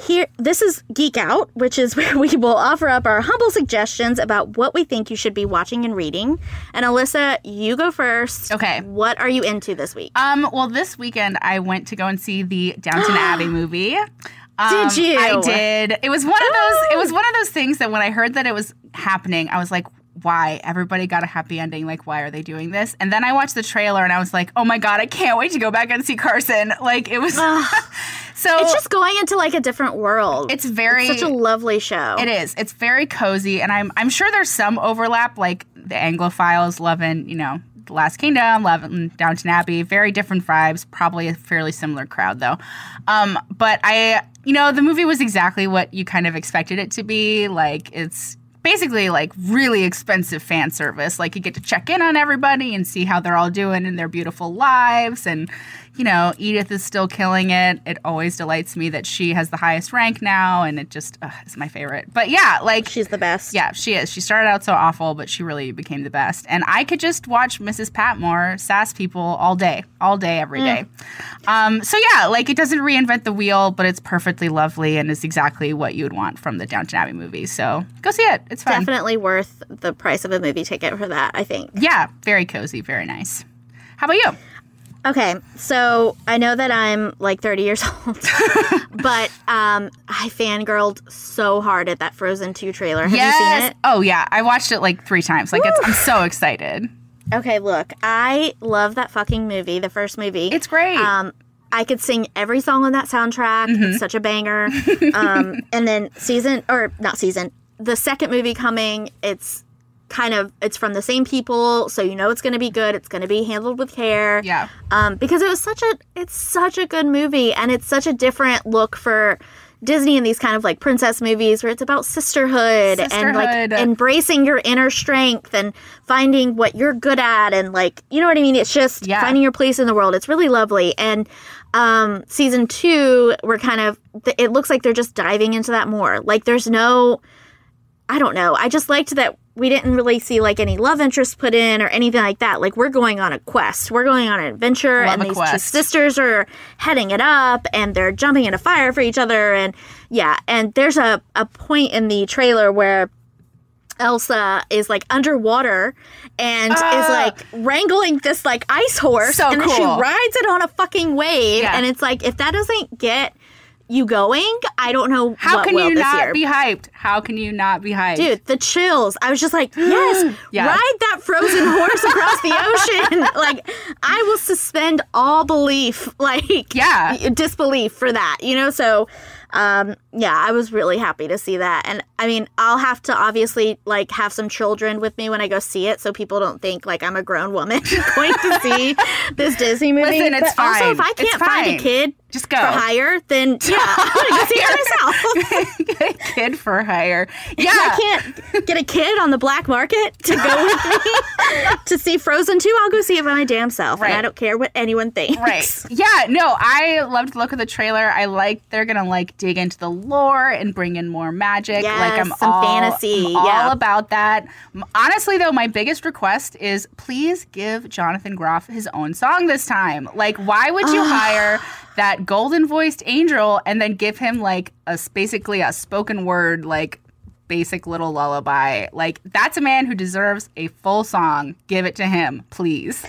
Here, this is Geek Out, which is where we will offer up our humble suggestions about what we think you should be watching and reading. And Alyssa, you go first. Okay. What are you into this week? Um, well, this weekend I went to go and see the Downton Abbey movie. Um, Did you? I did. It was one of those. It was one of those things that when I heard that it was happening, I was like, "Why? Everybody got a happy ending. Like, why are they doing this?" And then I watched the trailer and I was like, "Oh my god, I can't wait to go back and see Carson." Like, it was. so it's just going into like a different world. It's very such a lovely show. It is. It's very cozy, and I'm I'm sure there's some overlap, like the Anglophiles loving, you know, The Last Kingdom, loving Downton Abbey. Very different vibes. Probably a fairly similar crowd though. Um, but I, you know, the movie was exactly what you kind of expected it to be. Like it's basically like really expensive fan service. Like you get to check in on everybody and see how they're all doing in their beautiful lives and you know, Edith is still killing it. It always delights me that she has the highest rank now, and it just uh, is my favorite. But yeah, like she's the best. Yeah, she is. She started out so awful, but she really became the best. And I could just watch Mrs. Patmore sass people all day, all day, every Mm. day. Um, so yeah, like it doesn't reinvent the wheel, but it's perfectly lovely and is exactly what you would want from the Downton Abbey movie. So go see it. It's fun. Definitely worth the price of a movie ticket for that, I think. Yeah, very cozy, very nice. How about you? Okay, so I know that I'm like 30 years old, but um, I fangirled so hard at that Frozen 2 trailer. Have you seen it? Oh yeah, I watched it like three times. Like it's, I'm so excited. Okay, look, I love that fucking movie, the first movie. It's great. Um, I could sing every song on that soundtrack. Mhm. It's such a banger. um, and then season, or not season, the second movie coming, it's kind of it's from the same people, so you know it's going to be good. It's going to be handled with care. Yeah. Um, because it was such a it's such a good movie, and it's such a different look for. Disney and these kind of like princess movies where it's about sisterhood, and like embracing your inner strength and finding what you're good at and like you know what I mean. It's just Yeah. finding your place in the world. It's really lovely. And um, season two, we're kind of it looks like they're just diving into that more. Like there's no, I don't know. I just liked that we didn't really see like any love interest put in or anything like that. Like we're going on a quest. We're going on an adventure, Love and these two sisters are heading it up, and they're jumping into fire for each other. And yeah, and there's a a point in the trailer where. Elsa is like underwater and is Ah. like wrangling this like ice horse So and then she rides it on a fucking wave Yeah. and it's like if that doesn't get you going, I don't know How what can you not year. be hyped? How can you not be hyped? Dude, the chills. I was just like, yes, Yeah. ride that frozen horse across the ocean. like, I will suspend all belief, like, Yeah. disbelief for that, you know? So, um, yeah, I was really happy to see that. And I mean, I'll have to obviously, like, have some children with me when I go see it so people don't think, like, I'm a grown woman going to see this Disney movie. Listen, it's but also, if. I can't find a kid Just go. for hire, then yeah, I'm going to go see it myself. Get a kid for hire. Yeah. I can't get a kid on the black market to go with me to see Frozen 2. I'll go see it by my damn self. And Right. I don't care what anyone thinks. Right. Yeah, no, I loved the look of the trailer. I like they're gonna like dig into the lore and bring in more magic. Yes, like I'm some all, fantasy, I'm all yeah. about that. Honestly though, my biggest request is please give Jonathan Groff his own song this time. Like, why would you hire that golden voiced angel and then give him like a basically a spoken word like basic little lullaby? Like, that's a man who deserves a full song. Give it to him, please.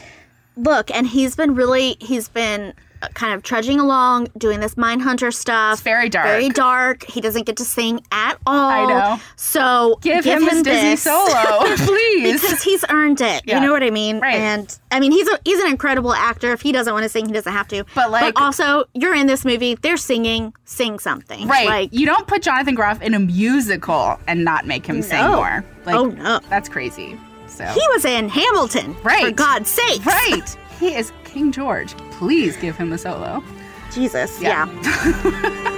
Look, and he's been really, he's been kind of trudging along doing this Mindhunter stuff. It's very dark. Very dark. He doesn't get to sing at all. I know. So Give him his Disney this. solo, please. because he's earned it. Yeah. You know what I mean? Right. And I mean, he's a, he's an incredible actor. If he doesn't want to sing, he doesn't have to. But, like- also, you're in this movie. They're singing. Sing something. Right. Like you don't put Jonathan Groff in a musical and not make him sing more. Like, Oh, no. That's crazy. So he was in Hamilton. Right. For God's sake. Right. He is King George. Please give him a solo. Jesus. Yeah. yeah.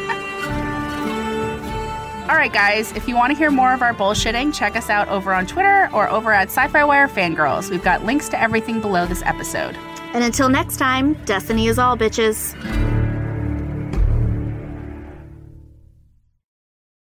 All right, guys, if you want to hear more of our bullshitting, check us out over on Twitter or over at SYFY Wire Fangrrls. We've got links to everything below this episode. And until next time, destiny is all, bitches.